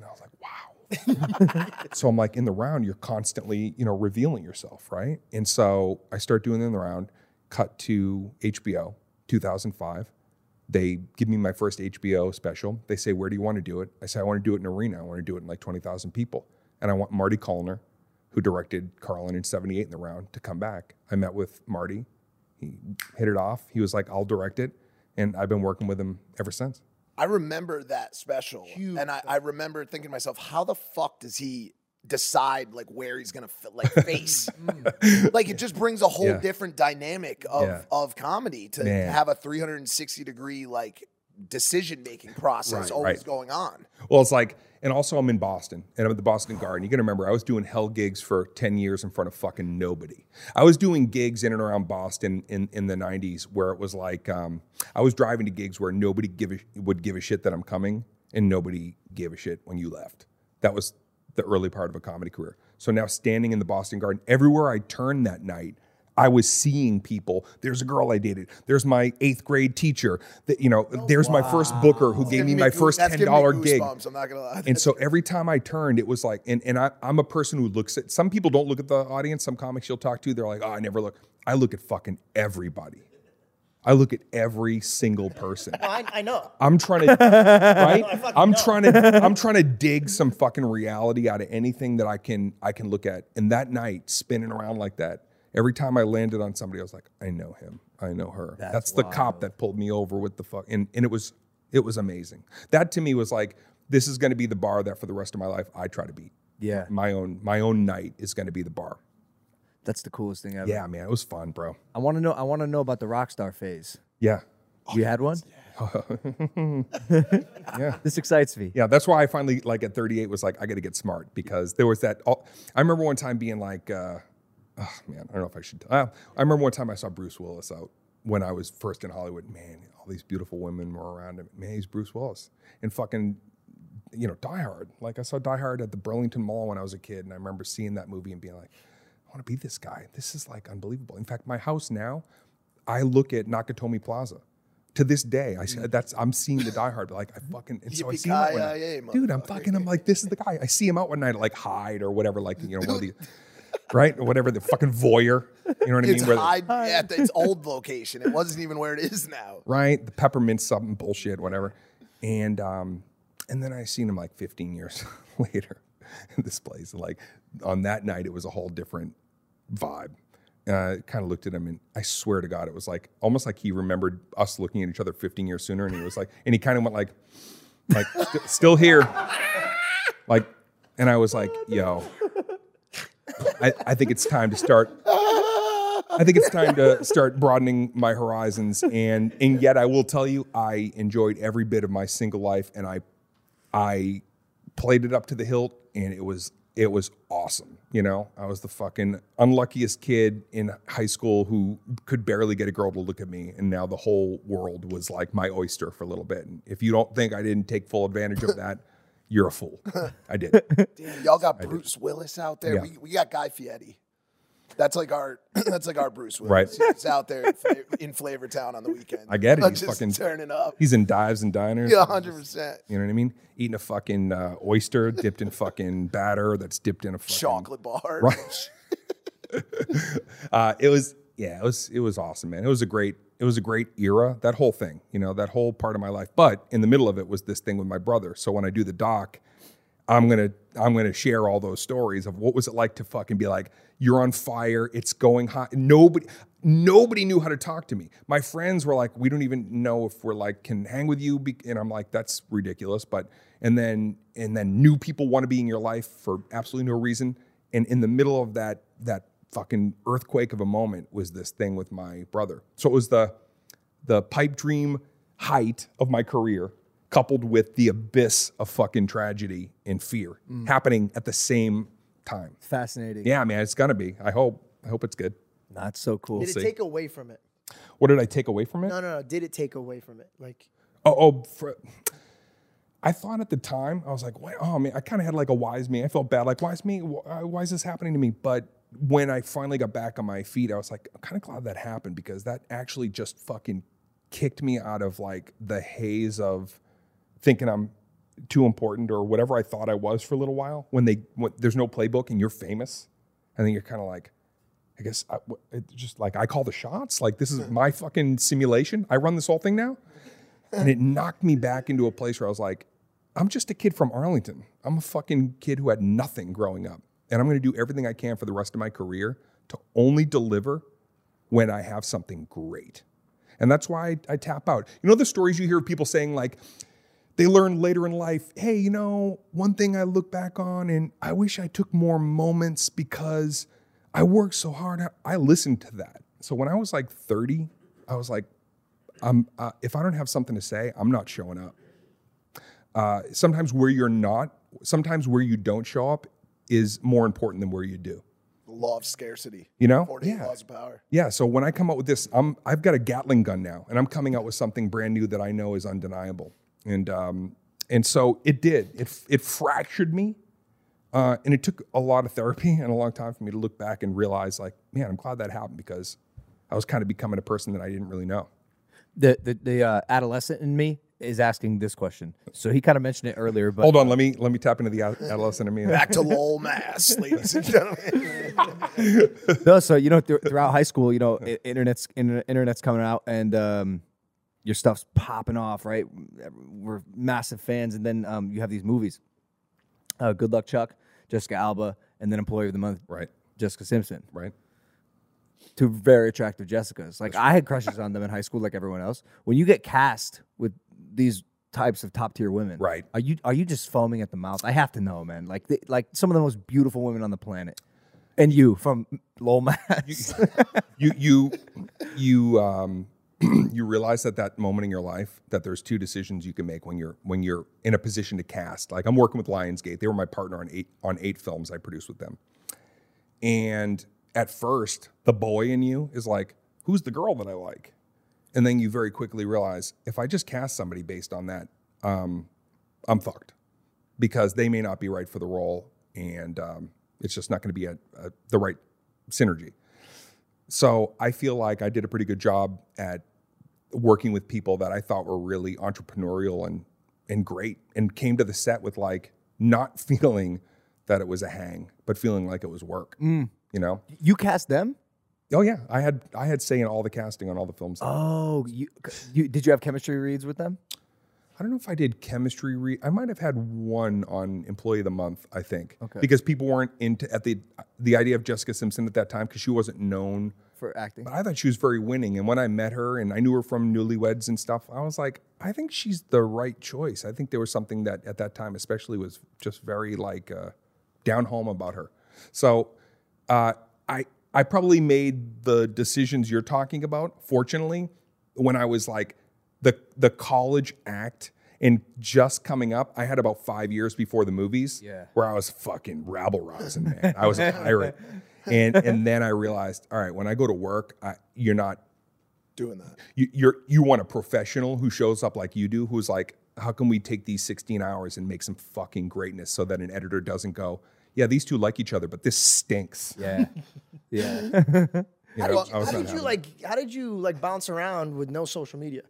I was like, "Wow." [laughs] so I'm like in the round, you're constantly, you know, revealing yourself, right? And so I start doing in the round. Cut to HBO, 2005. They give me my first HBO special. They say, "Where do you want to do it?" I say, "I want to do it in an arena. I want to do it in like 20,000 people." And I want Marty Callner, who directed Carlin in 78 in the round, to come back. I met with Marty. He hit it off. He was like, I'll direct it. And I've been working with him ever since. I remember that special, and I, I remember thinking to myself, how the fuck does he decide like where he's gonna fi- like [laughs] face? Mm. like it just brings a whole Yeah. different dynamic of Yeah. of comedy to Man. have a 360 degree like decision making process Right, always right. going on. Well, it's like, and also I'm in Boston and I'm at the Boston Garden. You got to remember, I was doing hell gigs for 10 years in front of fucking nobody. I was doing gigs in and around Boston in, in the 90s where it was like, um, I was driving to gigs where nobody give a, would give a shit that I'm coming and nobody gave a shit when you left. That was the early part of a comedy career. So now standing in the Boston Garden, everywhere I turned that night, I was seeing people. There's a girl I dated. There's my eighth grade teacher. That you know. Oh, there's my first booker who gave me my goose- first that's ten dollar gig. goosebumps, I'm not gonna lie. And [laughs] so every time I turned, it was like, and, and I, I'm a person who looks at, some people don't look at the audience. Some comics you'll talk to, they're like, oh, I never look. I look at fucking everybody. I look at every single person. I, I know. I'm trying [laughs] to, right? I'm trying to, I'm trying to dig some fucking reality out of anything that I can, I can look at. And that night, spinning around like that, every time I landed on somebody, I was like, I know him, I know her. That's, the cop that pulled me over with the fuck, and and it was, it was amazing. That to me was like, this is going to be the bar that for the rest of my life I try to beat. Yeah. My own, my own night is going to be the bar. That's the coolest thing ever. Yeah, man, it was fun, bro. I want to know. I want to know about the rock star phase. Yeah. You had one. [laughs] [laughs] Yeah. This excites me. Yeah, that's why I finally, like at 38, was like, I got to get smart because there was that. oh, I remember one time being like, uh, oh man, I don't know if I should. Uh, I remember one time I saw Bruce Willis out when I was first in Hollywood. Man, all these beautiful women were around him. Man, he's Bruce Willis. And fucking, you know, Die Hard. Like I saw Die Hard at the Burlington Mall when I was a kid. And I remember seeing that movie and being like, I want to be this guy. This is like unbelievable. In fact, my house now, I look at Nakatomi Plaza. To this day, I see, that's I'm seeing the Die Hard. Like I fucking and so I see him out one night. Dude. I'm fucking. I'm like, this is the guy. I see him out one night at like Hyde or whatever, like you know, one of the [laughs] right or whatever the fucking voyeur. You know what I mean? It's Where- Hyde at its old location. It wasn't even where it is now. right? The peppermint something bullshit, whatever. And um, and then I seen him like 15 years [laughs] later in [laughs] this place. Like on that night, it was a whole different vibe. And I kind of looked at him, and I swear to God, it was like almost like he remembered us looking at each other 15 years sooner, and he was like, and he kind of went like, like st- still here, like, and I was like, yo, I, I think it's time to start I think it's time to start broadening my horizons, and and yet I will tell you, I enjoyed every bit of my single life, and I I played it up to the hilt, and it was it was awesome. You know, I was the fucking unluckiest kid in high school who could barely get a girl to look at me, and now the whole world was like my oyster for a little bit. And if you don't think I didn't take full advantage of that, you're a fool. [laughs] I did. Damn, y'all got Bruce Willis out there. Yeah. We, we got Guy Fieri. That's like our [clears throat] that's like our Bruce Willis. Right. He's out there in, Fla- in Flavor Town on the weekend. I get it. He's Just fucking turning up. He's in dives and diners. Yeah, hundred percent. You know what I mean? Eating a fucking uh, oyster dipped in fucking batter that's dipped in a fucking Chocolate bar. Right. [laughs] uh, it was yeah, it was it was awesome, man. It was a great it was a great era. That whole thing, you know, that whole part of my life. But in the middle of it was this thing with my brother. So when I do the doc, I'm gonna I'm gonna share all those stories of what was it like to fucking be like you're on fire, it's going hot. Nobody nobody knew how to talk to me. My friends were like, we don't even know if we're like can hang with you, and I'm like, that's ridiculous. But and then and then new people want to be in your life for absolutely no reason. And in the middle of that that fucking earthquake of a moment was this thing with my brother. So it was the the pipe dream height of my career coupled with the abyss of fucking tragedy and fear mm. happening at the same time. Fascinating. Yeah, man, it's gonna be. I hope. I hope it's good. Not so cool. Did it see. take away from it? What did I take away from it? No, no, no. Did it take away from it? Like, Oh, oh for, I thought at the time I was like, "Wait, oh man!" I kind of had like a wise me. I felt bad, like, "Why is me? Why, uh, why is this happening to me?" But when I finally got back on my feet, I was like, "I'm kind of glad that happened because that actually just fucking kicked me out of like the haze of thinking I'm too important or whatever I thought I was for a little while. When they when there's no playbook and you're famous, and then you're kind of like, I guess uh, I, what- just like I call the shots. Like this is my fucking simulation. I run this whole thing now, and it knocked me back into a place where I was like, I'm just a kid from Arlington. I'm a fucking kid who had nothing growing up, and I'm going to do everything I can for the rest of my career to only deliver when I have something great. And that's why I, I tap out. You know the stories you hear of people saying like they learn later in life, hey, you know, one thing I look back on and I wish I took more moments because I worked so hard. I listened to that. So when I was like 30, I was like, I'm, uh, if I don't have something to say, I'm not showing up. Uh, sometimes where you're not, sometimes where you don't show up is more important than where you do. The law of scarcity. You know? 48 Yeah. laws of power. Yeah. So when I come out with this, I'm I've got a Gatling gun now, and I'm coming out with something brand new that I know is undeniable. And um, and so it did. It it fractured me, uh, and it took a lot of therapy [laughs] and a long time for me to look back and realize, like, man, I'm glad that happened because I was kind of becoming a person that I didn't really know. The the, the uh, adolescent in me is asking this question. So he kind of mentioned it earlier, but Hold on, let me let me tap into the ad- adolescent in me. Back to Lowell, Mass, [laughs] ladies and gentlemen. no, so you know, th- throughout high school, you know, i- internet's inter- internet's coming out and um, your stuff's popping off, right? We're massive fans, and then um, you have these movies. Uh, Good Luck Chuck, Jessica Alba, and then Employee of the Month, Right, Jessica Simpson. right. Two very attractive Jessicas. Like I had crushes on them in high school, like everyone else. When you get cast with these types of top tier women, Right. Are you are you just foaming at the mouth? I have to know, man. Like the, like some of the most beautiful women on the planet, and you from Lowell, Mass. you you you um [clears throat] you realize at that moment in your life that there's two decisions you can make when you're when you're in a position to cast. Like I'm working with Lionsgate; they were my partner on eight on eight films I produced with them. And at first, the boy in you is like, "Who's the girl that I like?" And then you very quickly realize if I just cast somebody based on that, um, I'm fucked because they may not be right for the role, and um, it's just not going to be a, a, the right synergy. So I feel like I did a pretty good job at working with people that I thought were really entrepreneurial and and great, and came to the set with like not [laughs] feeling that it was a hang, but feeling like it was work. You know? you cast them? Oh yeah, I had I had say in all the casting on all the films. Oh, you, you did you have chemistry reads with them? I don't know if I did chemistry. Re- I might have had one on Employee of the Month. I think Okay. because people weren't into at the the idea of Jessica Simpson at that time because she wasn't known. For acting, But I thought she was very winning. And when I met her and I knew her from Newlyweds and stuff, I was like, I think she's the right choice. I think there was something that at that time, especially, was just very like uh, down home about her. So uh, I I probably made the decisions you're talking about. Fortunately, when I was like the the college act and just coming up, I had about five years before the movies, Yeah. where I was fucking rabble rousing, man. I was a [laughs] pirate, and and then I realized, all right, when I go to work, I, you're not Doing that. you, you're you want a professional who shows up like you do, who's like, how can we take these 16 hours and make some fucking greatness so that an editor doesn't go, yeah, these two like each other, but this stinks. [laughs] yeah, yeah. You How know, did, you, how did you like? How did you like bounce around with no social media?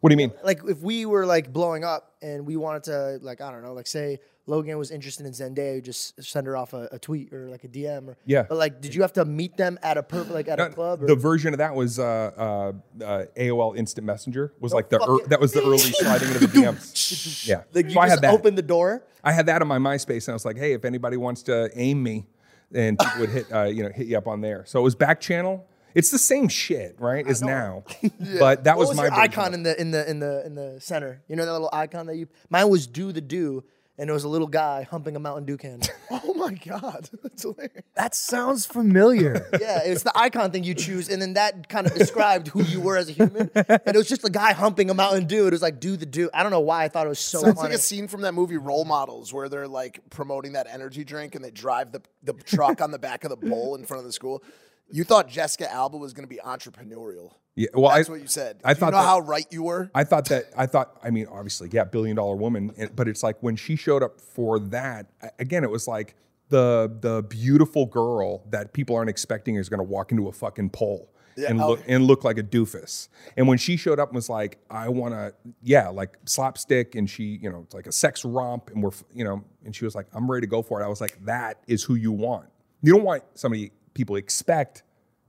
What do you mean? Like, if we were like blowing up and we wanted to, like, I don't know, like, say Logan was interested in Zendaya, just send her off a, a tweet or like a DM or Yeah. But like, did you have to meet them at a per, like at a club? Or? The version of that was uh, uh, uh, AOL Instant Messenger. Was like the it. that was the early [laughs] sliding into the DMs. [laughs] Yeah, like, you so I just had that. opened the door. I had that on my MySpace, and I was like, hey, if anybody wants to aim me, and people would hit uh, you know hit you up on there. So it was back channel. It's the same shit, right? As now, [laughs] yeah. but that was, was my icon in the in the in the in the center? You know that little icon that you. Mine was do the Dew, and it was a little guy humping a Mountain Dew can. [laughs] Oh my God. [laughs] That's hilarious. that sounds familiar. [laughs] yeah, it's the icon thing you choose, and then that kind of described who you were as a human. And it was just a guy humping a Mountain Dew. It was like do the Dew. I don't know why I thought it was so Sounds funny. like a scene from that movie Role Models where they're like promoting that energy drink and they drive the, the truck on the back of the bowl in front of the school. You thought Jessica Alba was going to be entrepreneurial. Yeah, well, That's I, what you said. I Do thought you know that- how right you were? I thought that I thought I mean obviously yeah billion dollar woman but it's like when she showed up for that again it was like the the beautiful girl that people aren't expecting is going to walk into a fucking pole and oh. look and look like a doofus and when she showed up and was like I want to yeah like slapstick and she you know it's like a sex romp and we're you know and she was like I'm ready to go for it I was like that is who you want you don't want somebody people expect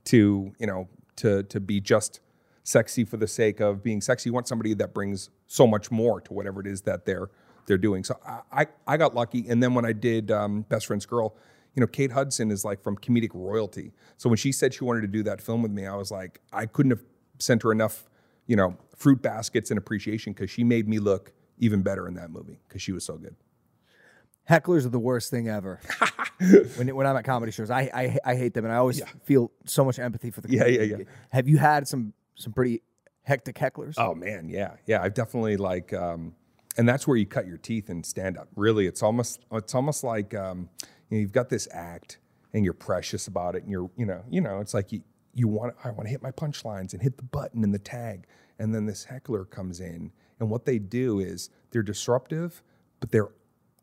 to you know to to be just sexy for the sake of being sexy. You want somebody that brings so much more to whatever it is that they're they're doing. So I I, I got lucky, and then when I did um, Best Friend's Girl, you know, Kate Hudson is like from comedic royalty. So when she said she wanted to do that film with me, I was like, I couldn't have sent her enough, you know, fruit baskets and appreciation because she made me look even better in that movie because she was so good. Hecklers are the worst thing ever. [laughs] when when I'm at comedy shows, I I, I hate them, and I always feel so much empathy for the. Yeah, yeah, yeah. Have you had some some pretty hectic hecklers? Oh man, yeah, yeah. I've definitely like, um, and that's where you cut your teeth in stand up. Really, it's almost it's almost like um, you know, you've got this act and you're precious about it, and you're you know you know it's like you you want I want to hit my punchlines and hit the button and the tag, and then this heckler comes in, and what they do is they're disruptive, but they're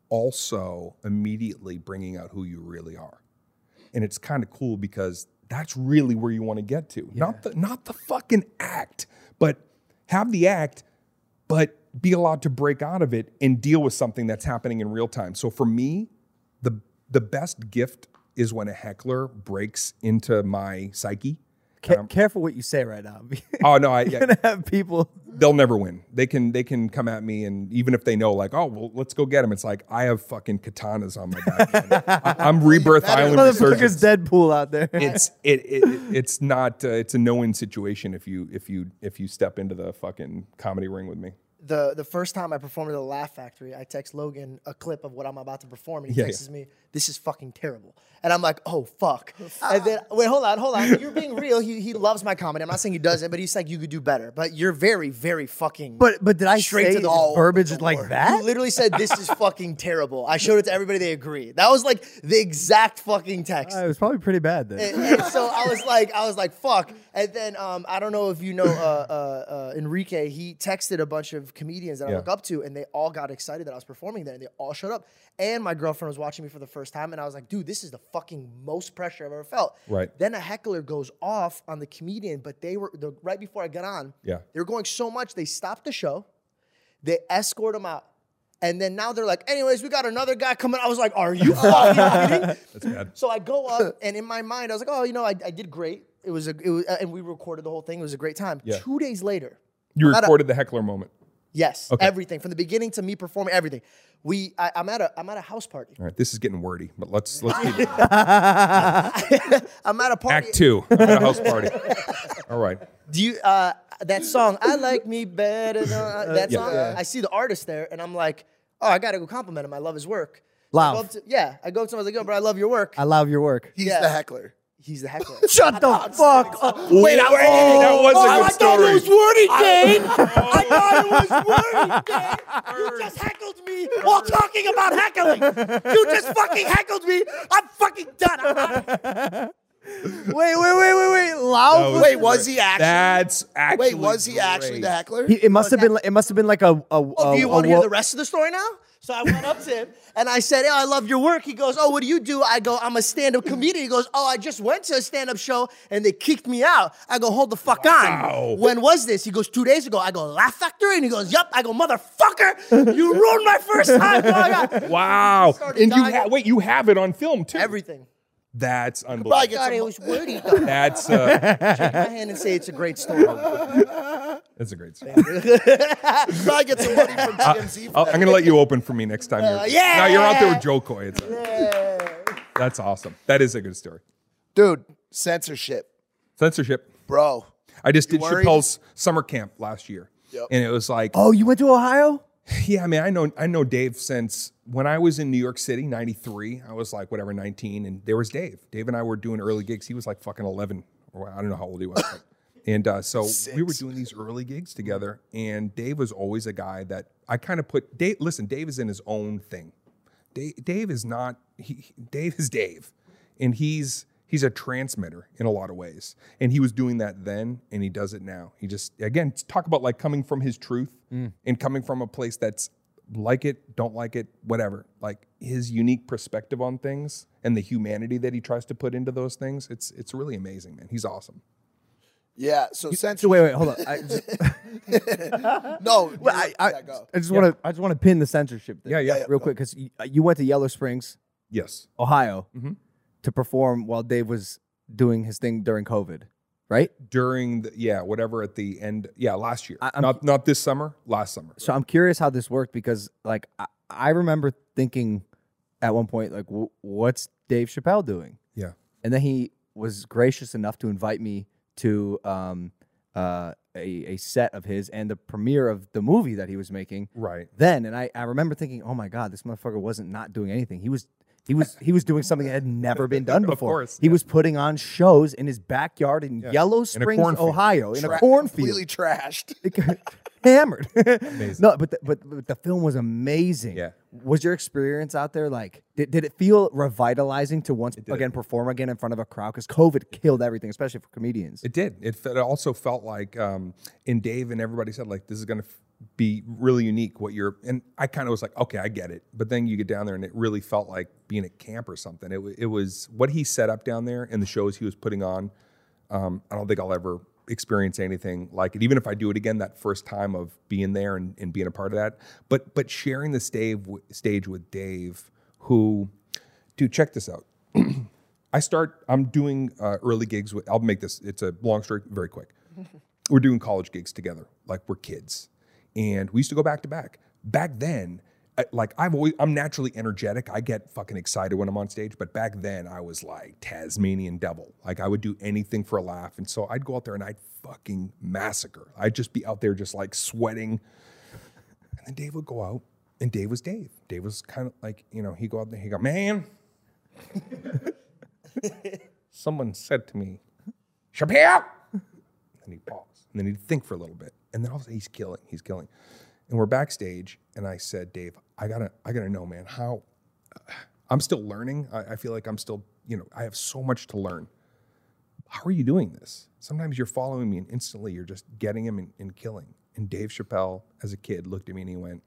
also immediately bringing out who you really are and it's kind of cool because that's really where you want to get to. Not the not the fucking act, but have the act, but be allowed to break out of it and deal with something that's happening in real time. So for me, the the best gift is when a heckler breaks into my psyche. Ca- careful what you say right now. [laughs] Oh no, I, You're yeah, gonna have people. they'll never win. They can they can come at me and even if they know like, oh well, let's go get them. It's like I have fucking katanas on my back. I, I'm [laughs] Rebirth Island Motherfucker's resurgence. Deadpool out there. it's it, it it's not uh, it's a no win situation if you if you if you step into the fucking comedy ring with me. the the first time I performed at the Laugh Factory, I text Logan a clip of what I'm about to perform, and he Yeah, texts me, "This is fucking terrible," and I'm like, "Oh fuck!" and then wait, hold on, hold on. You're being real. He he loves my comedy. I'm not saying he doesn't, but he's like, you could do better. But you're very very fucking. but but did I Straight say to the the verbiage like that? He literally said this is [laughs] fucking terrible. I showed it to everybody. They agree. That was like the exact fucking text. Uh, it was probably pretty bad then. And, and so I was like, I was like, fuck. And then um, I don't know if you know uh, uh, uh, Enrique. He texted a bunch of comedians that I look up to, and they all got excited that I was performing there, and they all showed up. And my girlfriend was watching me for the first time, and I was like, dude, this is the fucking most pressure I've ever felt. Right. Then a heckler goes off on the comedian, but they were the, right before I got on. Yeah. They were going so much they stopped the show, they escort him out. And then now they're like, anyways, we got another guy coming. I was like, are you [laughs] fucking kidding? That's bad. So I go up, [laughs] and in my mind, I was like, "Oh, you know, I, I did great. It was a, it was, uh, and we recorded the whole thing. It was a great time." Yeah. Two days later, You I'm a- recorded the heckler moment. Yes, Okay. everything from the beginning to me performing everything. We, I, I'm at a, I'm at a house party. All right, this is getting wordy, but let's let's keep [laughs] I'm at a party. Act two I'm at a house party. All right. Do you uh, that song? I like me better. Than, uh, that yeah. song. I see the artist there, and I'm like, "Oh, I gotta go compliment him. I love his work." Loud. I go to- yeah, I go up to him. I was like, "Yo, bro, I love your work." I love your work. He's Yeah. the heckler. He's the heckler. Shut the fuck up. Wait, that, oh, that was a oh, good story. wordy, Dane. [laughs] I thought it was wordy, Dane. You just heckled me while talking about heckling. You just fucking heckled me. I'm fucking done. I'm out. [laughs] Wait, wait, wait, wait, wait. Loud. That was Wait, was he actually? That's actually Wait, was he actually great. the heckler? He, it must have been. It must have been like a. a, Oh, a do you want to hear wo- the rest of the story now? So I went up to him and I said, "Oh, I love your work." He goes, "Oh, what do you do?" I go, "I'm a stand-up [clears throat] comedian." He goes, "Oh, I just went to a stand-up show and they kicked me out." I go, "Hold the fuck Wow. on." When was this? He goes, two days ago." I go, "Laugh Factory," and he goes, Yep. I go, "Motherfucker, you ruined my first time." [laughs] Wow. And you ha- wait, you have it on film too. Everything. That's unbelievable. get God, it was wordy. though. That's uh, [laughs] Shake my hand and say it's a great story. that's a great story. [laughs] probably get some money from uh, TMZ for I'll- that. I'm gonna let you open for me next time. You're, uh, yeah! Now you're out there with Jo Koy. It's That's awesome. That is a good story. Dude, censorship, Censorship. bro. I just did worried? Chappelle's summer camp last year, Yep. and it was like, Oh, you went to Ohio? [sighs] yeah. I mean, I know I know Dave since when I was in New York City, '93. I was like whatever, 19, and there was Dave. Dave and I were doing early gigs. He was like fucking 11, or I don't know how old he was. but- [laughs] and uh, so we were doing these early gigs together, and Dave was always a guy that I kind of put. Dave, listen, Dave is in his own thing. Dave, Dave is not. He, he- Dave is Dave, and he's he's a transmitter in a lot of ways. And he was doing that then, and he does it now. He just again talk about like coming from his truth and coming from a place that's like it, don't like it, whatever. Like his unique perspective on things and the humanity that he tries to put into those things. It's it's really amazing, man. He's awesome. Yeah, so So censorship. wait, wait, hold on. I just, [laughs] [laughs] No, well, I, I. I just want to. I just want to pin the censorship. Thing Yeah, yeah. real quick because you, you went to Yellow Springs, Yes. Ohio, Mm-hmm. to perform while Dave was doing his thing during COVID, right? During the yeah, whatever at the end. Yeah, last year. I- I'm- not not this summer. Last summer. So I'm curious how this worked because, like, I, I remember thinking at one point, like, w- what's Dave Chappelle doing? Yeah. And then he was gracious enough to invite me to um, uh, a, a set of his and the premiere of the movie that he was making. Right. Then, and I, I remember thinking, oh my god, this motherfucker wasn't not doing anything. He was he was he was doing something that had never been done [laughs] Of before. course, he yeah. was putting on shows in his backyard in Yellow Springs, cornfield. Ohio, in a cornfield completely trashed. [laughs] hammered. [laughs] no, but the, but but the film was amazing. Yeah. Was your experience out there like? Did, did it feel revitalizing to once again perform again in front of a crowd? Because COVID killed everything, especially for comedians. It did. It, it also felt like, um, and Dave and everybody said like, this is going to f- be really unique. What you're, and I kind of was like, okay, I get it. But then you get down there, and it really felt like being at camp or something. It, it was what he set up down there and the shows he was putting on. Um, I don't think I'll ever experience anything like it. Even if I do it again, that first time of being there and, and being a part of that. But but sharing the stage stage with Dave, who, dude, check this out. [clears throat] I start. I'm doing uh, early gigs with. I'll make this. It's a long story, very quick. [laughs] We're doing college gigs together, like we're kids, and we used to go back to back. Back then, like I've always, I'm naturally energetic. I get fucking excited when I'm on stage. But back then, I was like Tasmanian devil. Like I would do anything for a laugh, and so I'd go out there and I'd fucking massacre. I'd just be out there, just like sweating. And then Dave would go out, and Dave was Dave. Dave was kind of like, you know, he'd go out there, he'd go, man, [laughs] someone said to me, Chappelle. And he'd pause. And then he'd think for a little bit. And then all of a sudden he's killing, he's killing. And we're backstage, and I said, Dave, I gotta, I gotta know, man, how I'm still learning. I, I feel like I'm still, you know, I have so much to learn. How are you doing this? Sometimes you're following me and instantly you're just getting him and, and killing. And Dave Chappelle, as a kid, looked at me and he went,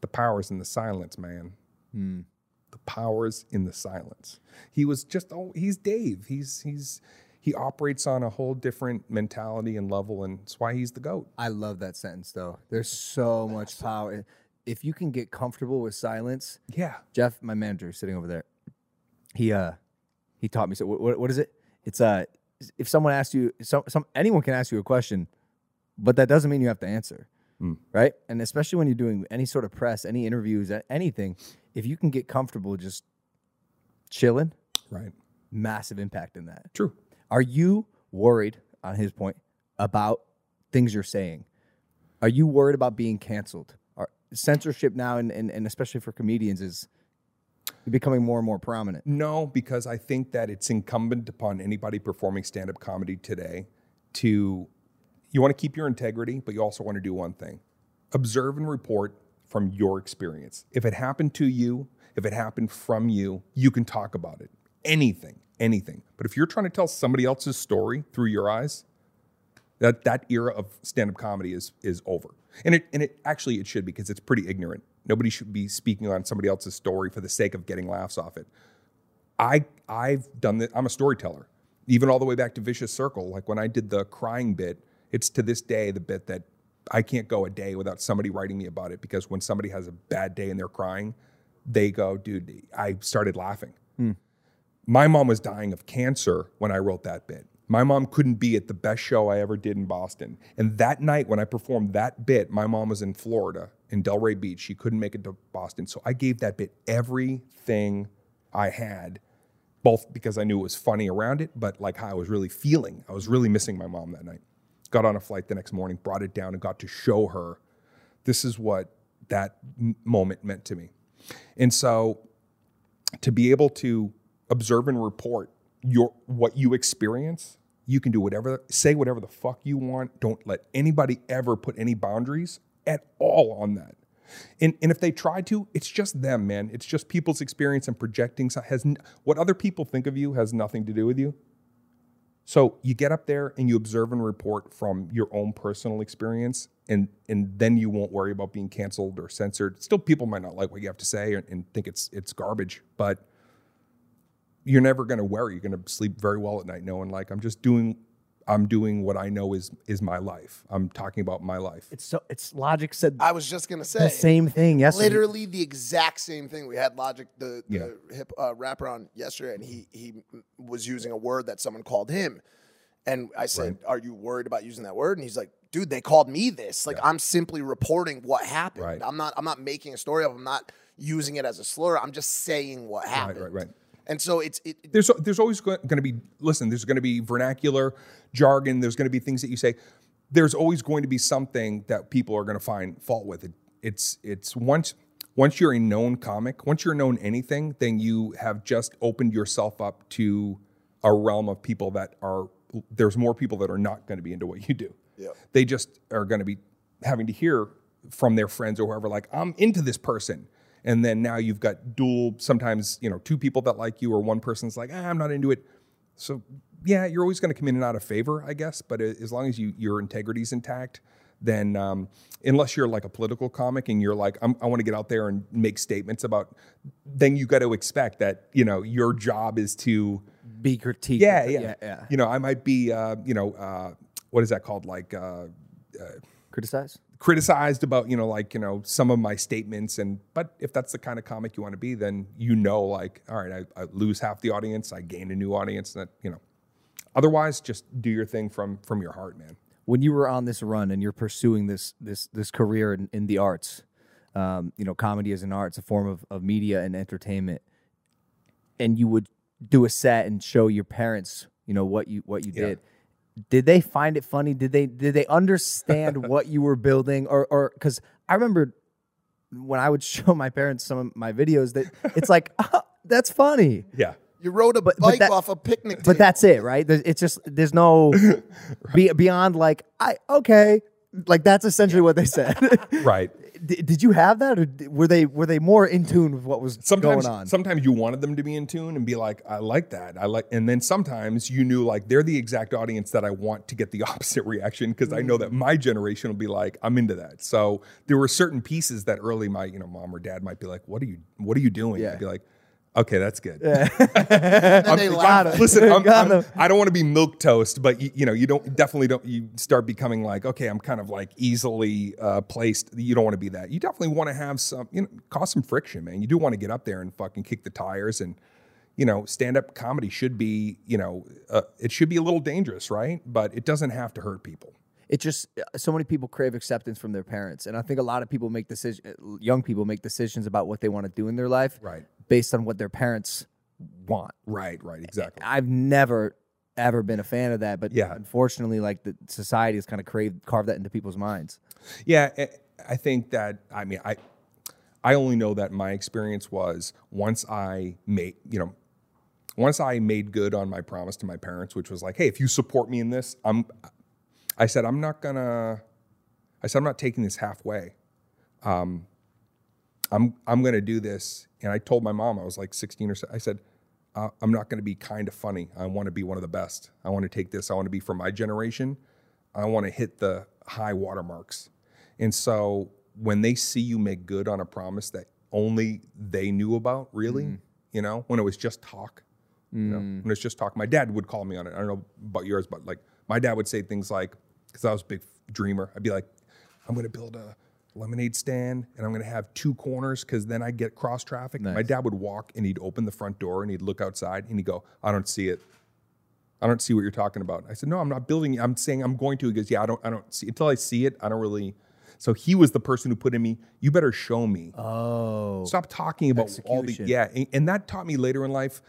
The power's in the silence, man. Hmm. The power's in the silence. He was just oh, he's Dave. He's he's he operates on a whole different mentality and level, and it's why he's the goat. I love that sentence though. There's so much power. If you can get comfortable with silence, Yeah. Jeff, my manager, sitting over there, he uh he taught me. So what, what is it? It's uh if someone asks you, some some anyone can ask you a question, but that doesn't mean you have to answer, right? And especially when you're doing any sort of press, any interviews, anything, if you can get comfortable just chilling, Right. massive impact in that. True. Are you worried, on his point, about things you're saying? Are you worried about being canceled? Are, censorship now, and, and, and especially for comedians, is becoming more and more prominent. No, because I think that it's incumbent upon anybody performing stand up comedy today to, you want to keep your integrity, but you also want to do one thing observe and report from your experience. If it happened to you, if it happened from you, you can talk about it. Anything, anything. But if you're trying to tell somebody else's story through your eyes, that that era of stand-up comedy is is over. And it and it actually it should because it's pretty ignorant. Nobody should be speaking on somebody else's story for the sake of getting laughs off it. I I've done that. I'm a storyteller. Even all the way back to Vicious Circle, like when I did the crying bit, it's to this day the bit that I can't go a day without somebody writing me about it because when somebody has a bad day and they're crying, they go, dude, I started laughing. Hmm. My mom was dying of cancer when I wrote that bit. My mom couldn't be at the best show I ever did in Boston. And that night when I performed that bit, my mom was in Florida, in Delray Beach. She couldn't make it to Boston. So I gave that bit everything I had, both because I knew it was funny around it, but like how I was really feeling. I was really missing my mom that night. Got on a flight the next morning, brought it down, and got to show her this is what that moment meant to me. And so to be able to observe and report your what you experience, you can do whatever, say whatever the fuck you want. Don't let anybody ever put any boundaries at all on that. And, and if they try to, it's just them, man. It's just people's experience and projecting has what other people think of you has nothing to do with you. So you get up there and you observe and report from your own personal experience, and and then you won't worry about being canceled or censored. Still, people might not like what you have to say and, and think it's it's garbage, but you're never going to worry. You're going to sleep very well at night, knowing like I'm just doing I'm doing what I know is is my life. I'm talking about my life. It's so it's logic said I was just gonna say the same thing yesterday. literally the exact same thing. We had Logic, the, the Yeah. hip uh, rapper, on yesterday, and he he was using a word that someone called him, and I said, "Are you worried about using that word?" And he's like, "Dude, they called me this. Like, I'm simply reporting what happened. Right. I'm not I'm not making a story of. I'm not using it as a slur. I'm just saying what Right, happened. right, right. And so it's it, there's there's always going to be listen there's going to be vernacular jargon there's going to be things that you say. There's always going to be something that people are going to find fault with. It it's it's once once you're a known comic once you're known anything then you have just opened yourself up to a realm of people that are there's more people that are not going to be into what you do. Yeah. they just are going to be having to hear from their friends or whoever like i'm into this person and then now you've got dual sometimes you know two people that like you or one person's like ah, i'm not into it so yeah you're always going to come in and out of favor i guess but as long as you your integrity's intact then um, unless you're like a political comic and you're like I'm, i want to get out there and make statements about then you got to expect that you know your job is to Be critiqued. yeah, yeah, yeah, yeah. You know, I might be, uh, you know, uh, what is that called? Like uh, Criticize. Criticized about, you know, like you know, some of my statements. And but if that's the kind of comic you want to be, then you know, like, all right, I, I lose half the audience, I gain a new audience. That you know, otherwise, just do your thing from from your heart, man. when you were on this run and you're pursuing this this this career in, in the arts, um, you know, comedy is an art, it's a form of, of media and entertainment, and you would do a set and show your parents, you know, what you what you Yeah. did. Did they find it funny? Did they did they understand [laughs] what you were building, or or because I remember when I would [laughs] show my parents some of my videos that it's like [laughs] "Ah, that's funny. Yeah. you rode a but bike that- off a picnic. table. But that's it, right? It's just there's no be, beyond like I okay, like that's essentially what they said. Right. Did you have that, or were they were they more in tune with what was sometimes going on? sometimes you wanted them to be in tune and be like i like that i like and then sometimes you knew like they're the exact audience that i want to get the [laughs] opposite reaction because i know that mm. my generation will be like i'm into that so there were certain pieces that early my you know mom or dad might be like what are you what are you doing Yeah. i'd be like okay that's good And [laughs] they I'm- laugh. listen, I'm, Got I'm, him. I don't want to be milk toast, but you, you know, you don't definitely don't. You start becoming like, okay, I'm kind of like easily uh, placed. You don't want to be that. You definitely want to have some, you know, cause some friction, man. You do want to get up there and fucking kick the tires, and you know, stand up comedy should be, you know, uh, it should be a little dangerous, right? But it doesn't have to hurt people. it just so many people crave acceptance from their parents, and I think a lot of people make decisions. Young people make decisions about what they want to do in their life, Right. Based on what their parents want. Right, right, exactly. I've never ever been a fan of that, but Yeah. unfortunately, like the society has kind of craved carved that into people's minds. Yeah, I- think that I mean I I only know that my experience was once I made, you know, once I made good on my promise to my parents, which was like, hey, if you support me in this, I'm I said I'm not gonna I said I'm not taking this halfway. Um I'm I'm gonna do this. And I told my mom, I was like 16 or so, I said, uh, I'm not gonna be kind of funny. I want to be one of the best. I want to take this, I want to be for my generation. I want to hit the high watermarks. And so when they see you make good on a promise that only they knew about, really, you know, when it was just talk, you know, when it's just talk, my dad would call me on it. I don't know about yours, but like my dad would say things like, because I was a big dreamer, I'd be like, I'm going to build a lemonade stand and I'm going to have two corners because then I get cross traffic. My dad would walk and he'd open the front door and he'd look outside and he'd go, I don't see it. I don't see what you're talking about. I said, no, I'm not building. it. I'm saying I'm going to. He goes, yeah, I don't, I don't see until I see it. I don't really. So he was the person who put in me. You better show me. Oh, Stop talking about all the yeah, and, and that taught me later in life.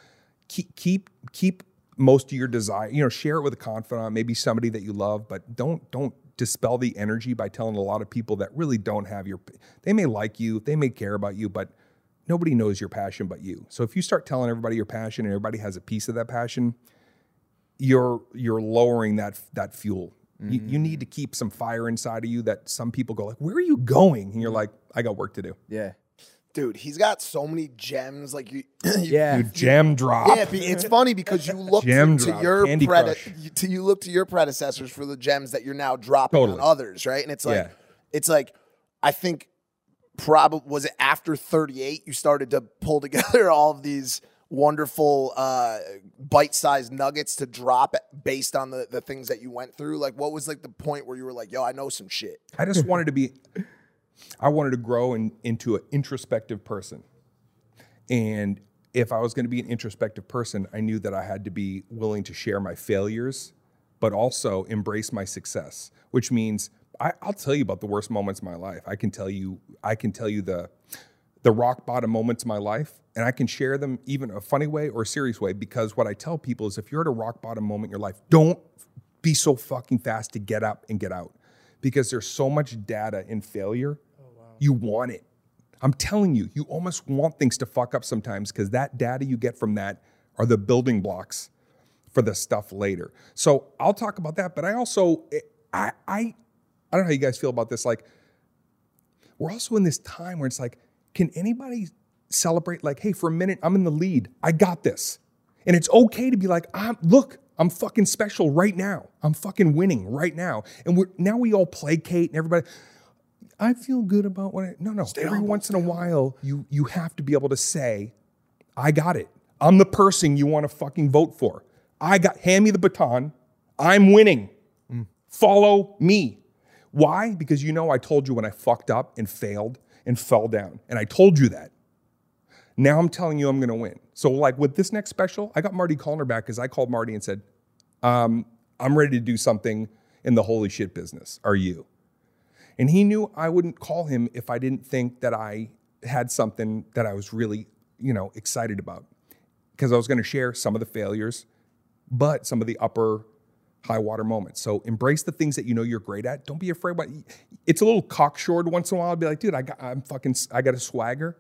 Keep keep keep most of your desire. You know, share it with a confidant, maybe somebody that you love, but don't don't dispel the energy by telling a lot of people that really don't have your. They may like you, they may care about you, but nobody knows your passion but you. So if you start telling everybody your passion and everybody has a piece of that passion, you're you're lowering that that fuel. You, you mm. need to keep some fire inside of you that some people go like, "Where are you going?" And you're mm. like, "I got work to do." yeah, dude, he's got so many gems. Like you, [clears throat] you yeah. You jam drop. Yeah, it's funny because you look to, to your Candy prede- you- to you look to your predecessors for the gems that you're now dropping Totally. on others, right? And it's like Yeah. it's like I think probably was it after 38 you started to pull [laughs] together all of these wonderful uh bite-sized nuggets to drop based on the the things that you went through like what was like the point where you were like yo I know some shit I just wanted to be, I wanted to grow in, into an introspective person. And if I was going to be an introspective person, I knew that I had to be willing to share my failures, but also embrace my success, which means I, I'll tell you about the worst moments of my life. I can tell you, I can tell you the, the rock bottom moments of my life, and I can share them even a funny way or a serious way because what I tell people is if you're at a rock bottom moment in your life, don't be so fucking fast to get up and get out because there's so much data in failure. You want it. I'm telling you, you almost want things to fuck up sometimes because that data you get from that are the building blocks for the stuff later. So I'll talk about that, but I also eh, I I I don't know how you guys feel about this. Like we're also in this time where it's like, can anybody celebrate like, hey, for a minute, I'm in the lead. I got this. And it's okay to be like, I'm look, I'm fucking special right now. I'm fucking winning right now. And we're now we all placate and everybody. I feel good about what I no no. Every once in a while, you you have to be able to say, I got it. I'm the person you want to fucking vote for. I got hand me the baton. I'm winning. Follow me. Why? Because you know I told you when I fucked up and failed and fell down. And I told you that. Now I'm telling you I'm going to win. So, like with this next special, I got Marty Callner back because I called Marty and said, um, I'm ready to do something in the holy shit business. Are you? And he knew I wouldn't call him if I didn't think that I had something that I was really, you know, excited about. Because I was going to share some of the failures, but some of the upper high water moments. So embrace the things that you know you're great at. Don't be afraid. It's a little cocksured once in a while. I'd be like, dude, I got, I'm fucking, I got a swagger.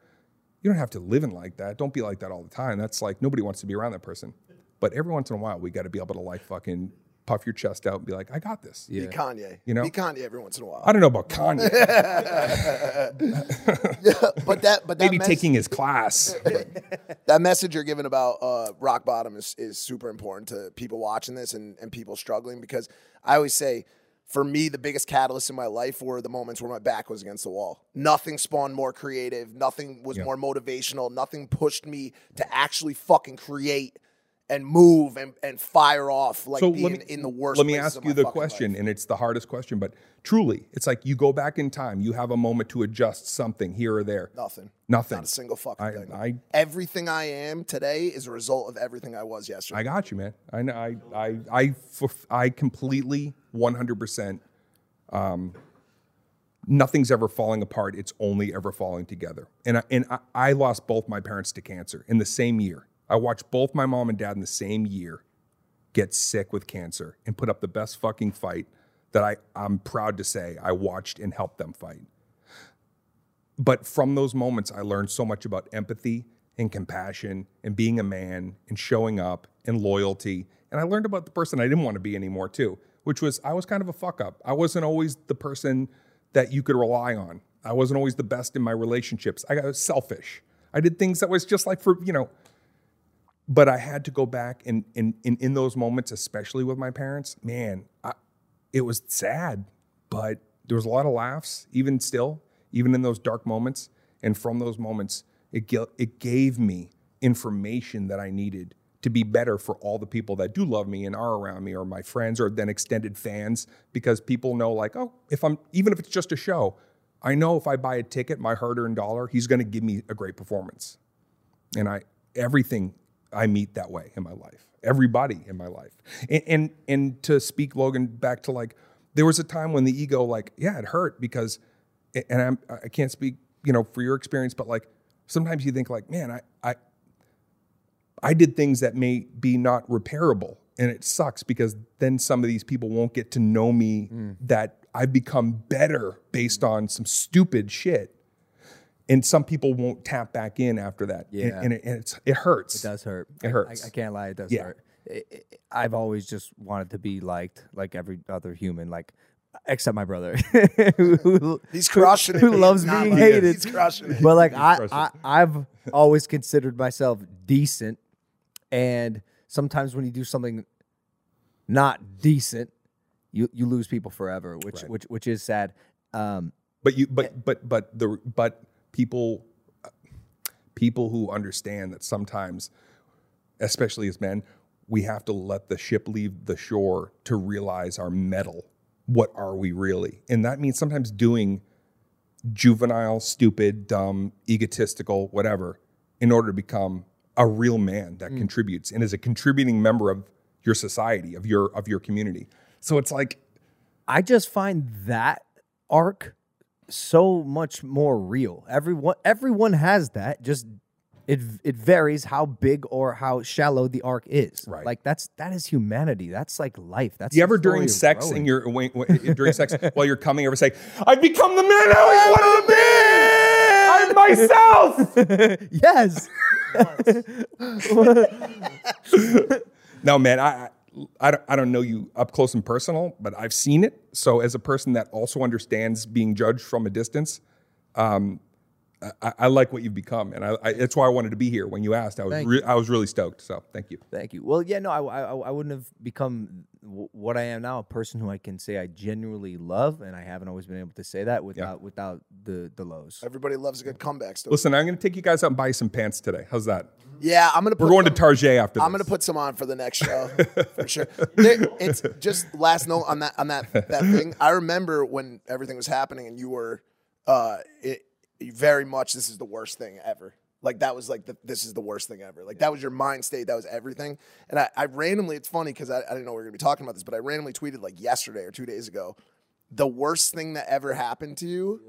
You don't have to live in like that. Don't be like that all the time. That's like nobody wants to be around that person. But every once in a while, we got to be able to like fucking puff your chest out and be like, I got this. Yeah. Be Kanye. You know? Be Kanye every once in a while. I don't know about Kanye. [laughs] but that, but that Maybe mess- taking his class. [laughs] that message you're giving about uh, rock bottom is, is super important to people watching this and, and people struggling because I always say, for me, the biggest catalyst in my life were the moments where my back was against the wall. Nothing spawned more creative. Nothing was Yeah. more motivational. Nothing pushed me to actually fucking create and move and, and fire off like being in the worst. Let me ask you the question, life. and it's the hardest question, but truly, it's like you go back in time, you have a moment to adjust something here or there. Nothing. Nothing. Not a single fucking I, thing. I, everything I am today is a result of everything I was yesterday. I got you, man. I know. I I I I completely, one hundred percent. Um, nothing's ever falling apart. It's only ever falling together. And I, and I, I lost both my parents to cancer in the same year. I watched both my mom and dad in the same year get sick with cancer and put up the best fucking fight that I, I'm proud to say I watched and helped them fight. But from those moments, I learned so much about empathy and compassion and being a man and showing up and loyalty. And I learned about the person I didn't want to be anymore, too, which was I was kind of a fuck up. I wasn't always the person that you could rely on. I wasn't always the best in my relationships. I got selfish. I did things that was just like for, you know, but I had to go back and in in, those moments, especially with my parents, man, I, it was sad, but there was a lot of laughs, even still, even in those dark moments. And from those moments, it it gave me information that I needed to be better for all the people that do love me and are around me, or my friends, or then extended fans, because people know, like, oh, if I'm even if it's just a show, I know if I buy a ticket, my hard-earned dollar, he's going to give me a great performance and I everything I meet that way in my life. Everybody in my life, and and, and to speak Logan back to like there was a time when the ego like yeah it hurt because and I'm I can't speak you know for your experience but like sometimes you think like man I I I did things that may be not repairable and it sucks because then some of these people won't get to know me mm. that I've become better based mm. on some stupid shit and some people won't tap back in after that. Yeah. and, it, and it's it hurts. It does hurt. It I- hurts. I, I can't lie. It does Yeah. hurt. I- I- I've always just wanted to be liked, like every other human, like except my brother. [laughs] who, He's crushing it, Who loves He's being like hated. He's crushing it. But like I, I, I've always considered myself decent, and sometimes when you do something not decent, you you lose people forever, which which which is sad. Um, But you but but but the but people people who understand that sometimes especially as men we have to let the ship leave the shore to realize our mettle what are we really? And that means sometimes doing juvenile stupid dumb egotistical whatever in order to become a real man that mm. contributes and is a contributing member of your society of your of your community. So it's like I just find that arc so much more real. Everyone everyone has that. Just it it varies how big or how shallow the arc is. Right. Like that's that is humanity. That's like life. That's you ever during sex growing. and you're when, when- during sex [laughs] while you're coming ever say, "I've become the man I always wanted to be. I'm [laughs] myself." yes. [laughs] no, man, I, I don't, I don't know you up close and personal, but I've seen it. So as a person that also understands being judged from a distance, um, I, I like what you've become, and I, I, that's why I wanted to be here when you asked. I was re- I was really stoked. So thank you. Thank you. Well, yeah, no, I, I, I wouldn't have become w- what I am now, a person who I can say I genuinely love, and I haven't always been able to say that without without the the lows. Everybody loves a good comeback story. Listen, I'm going to take you guys out and buy you some pants today. How's that? Yeah, I'm gonna. Put We're going to some- Target after. I'm gonna put some on for the next show [laughs] for sure. There- it's just last note on that on that that thing. I remember when everything was happening and you were uh it, very much this is the worst thing ever. Like that was like the, this is the worst thing ever. Like that was your mind state. That was everything. And I, I randomly, it's funny because I, I didn't know we were gonna be talking about this, but I randomly tweeted like yesterday or two days ago, the worst thing that ever happened to you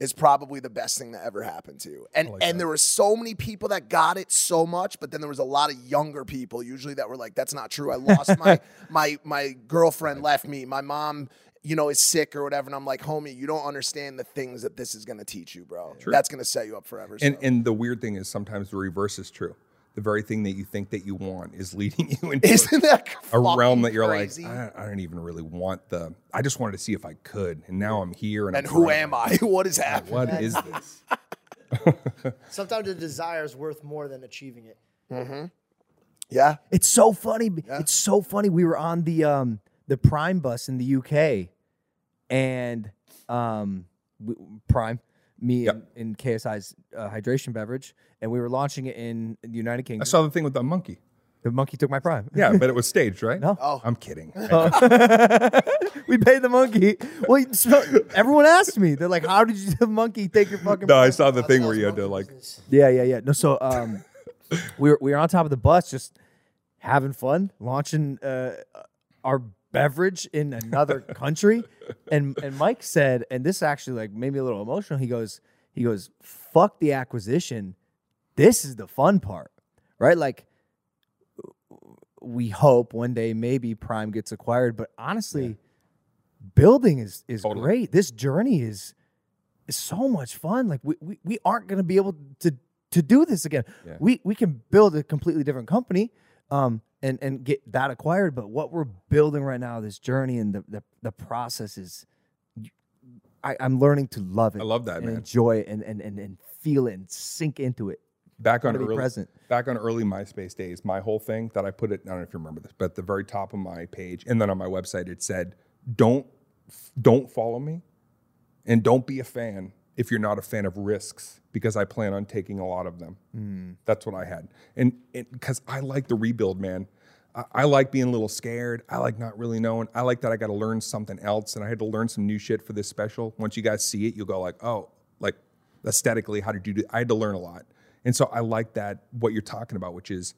is probably the best thing that ever happened to you. And and there were so many people that got it so much, but then there was a lot of younger people usually that were like, "That's not true. I lost my [laughs] my my girlfriend left me. My mom." You know, is sick or whatever, and I'm like, homie, you don't understand the things that this is gonna teach you, bro. That's gonna set you up forever. And so. and the weird thing is sometimes the reverse is true. The very thing that you think that you want is leading [laughs] you into Isn't that a realm that you're crazy? like, I, I don't even really want the. I just wanted to see if I could, and now I'm here. And, and I'm who trying. am I? [laughs] What is happening? What is this? [laughs] Sometimes the desire is worth more than achieving it. Yeah, It's so funny. It's so funny. We were on the um the Prime bus in the UK, and um Prime, me Yep. and, and KSI's uh, hydration beverage, and we were launching it in the United Kingdom. I saw the thing with the monkey. the monkey took my Prime. Yeah, but it was staged, right? No. Oh. I'm kidding. [laughs] [laughs] we paid the monkey. Well, so everyone asked me. They're like, "How did you [laughs] the monkey take your fucking?" no, I saw the thing where you had to like. Yeah, yeah, yeah. No, so um, we were we were on top of the bus, just having fun, launching uh, our beverage in another [laughs] country, and and Mike said, and this actually like made me a little emotional. He goes, he goes, "Fuck the acquisition. This is the fun part, right? Like." We hope one day maybe Prime gets acquired, but honestly, building is is Totally. great. This journey is is so much fun. Like we, we, we aren't going to be able to to do this again. Yeah. We we can build a completely different company, um, and and get that acquired. But what we're building right now, this journey and the the, the process is, I, I'm learning to love it. I love that, and man. enjoy it and and and, and feel it and sink into it. back on early, present. back on early MySpace days, my whole thing that I put it. I don't know if you remember this, but at the very top of my page, and then on my website, it said, "Don't, don't follow me, and don't be a fan if you're not a fan of risks, because I plan on taking a lot of them." Hmm. That's what I had, and because I like the rebuild, man. I, I like being a little scared. I like not really knowing. I like that I got to learn something else, and I had to learn some new shit for this special. Once you guys see it, you'll go like, "Oh, like aesthetically, how did you do?" I had to learn a lot. And so I like that what you're talking about, which is,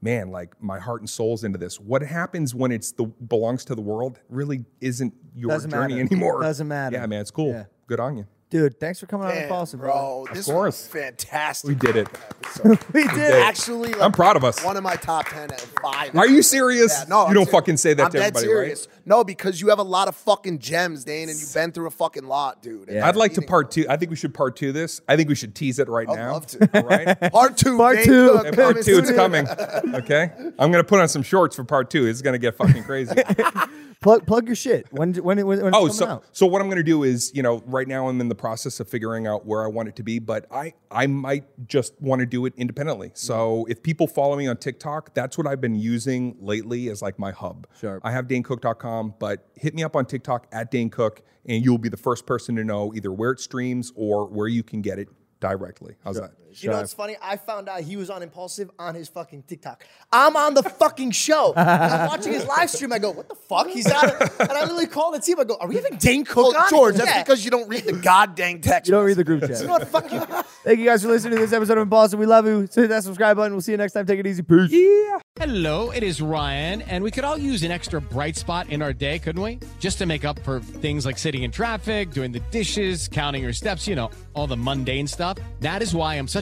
man, like my heart and soul's into this. What happens when it's the belongs to the world really isn't your Doesn't journey matter. anymore. Doesn't matter. Yeah, man, it's cool. Yeah. Good on you. Dude, thanks for coming on the Man, Paulson, bro, this course. was fantastic. We did it. episode. [laughs] We did. Actually, like, I'm proud of us. One of my top ten at five. Are you serious? Yeah, no, you I'm don't ser- fucking say that I'm to dead everybody, serious. right? No, because you have a lot of fucking gems, Dane, and you've been through a fucking lot, dude. Yeah. I'd like to part two. I think we should part two this. I think we should tease it right I'd now. love to. All right. [laughs] Part two. Part Dane two. Cook part two, it's coming. [laughs] Okay. I'm gonna put on some shorts for part two. It's gonna get fucking crazy. Plug plug your shit. When when when, when Oh, so out? so what I'm going to do is, you know, right now I'm in the process of figuring out where I want it to be, but I I might just want to do it independently. Mm-hmm. So if people follow me on TikTok, that's what I've been using lately as like my hub. Sharp. I have DaneCook.com, but hit me up on TikTok at Dane Cook, and you'll be the first person to know either where it streams or where you can get it directly. How's that? You know what's funny? I found out he was on Impaulsive on his fucking TikTok. I'm on the fucking show. And I'm [laughs] watching his live stream. I go, what the fuck? He's on it. And I literally call the team. I go, are we having Dane Cook Well, on? George, that's Yeah. because you don't read the goddamn text. [laughs] You don't read the group [laughs] chat. You know what? Fuck you. Thank you guys for listening to this episode of Impaulsive. We love you. Hit that subscribe button. We'll see you next time. Take it easy. Peace. Yeah. Hello, it is Ryan, and we could all use an extra bright spot in our day, couldn't we? Just to make up for things like sitting in traffic, doing the dishes, counting your steps, you know, all the mundane stuff. That is why I'm such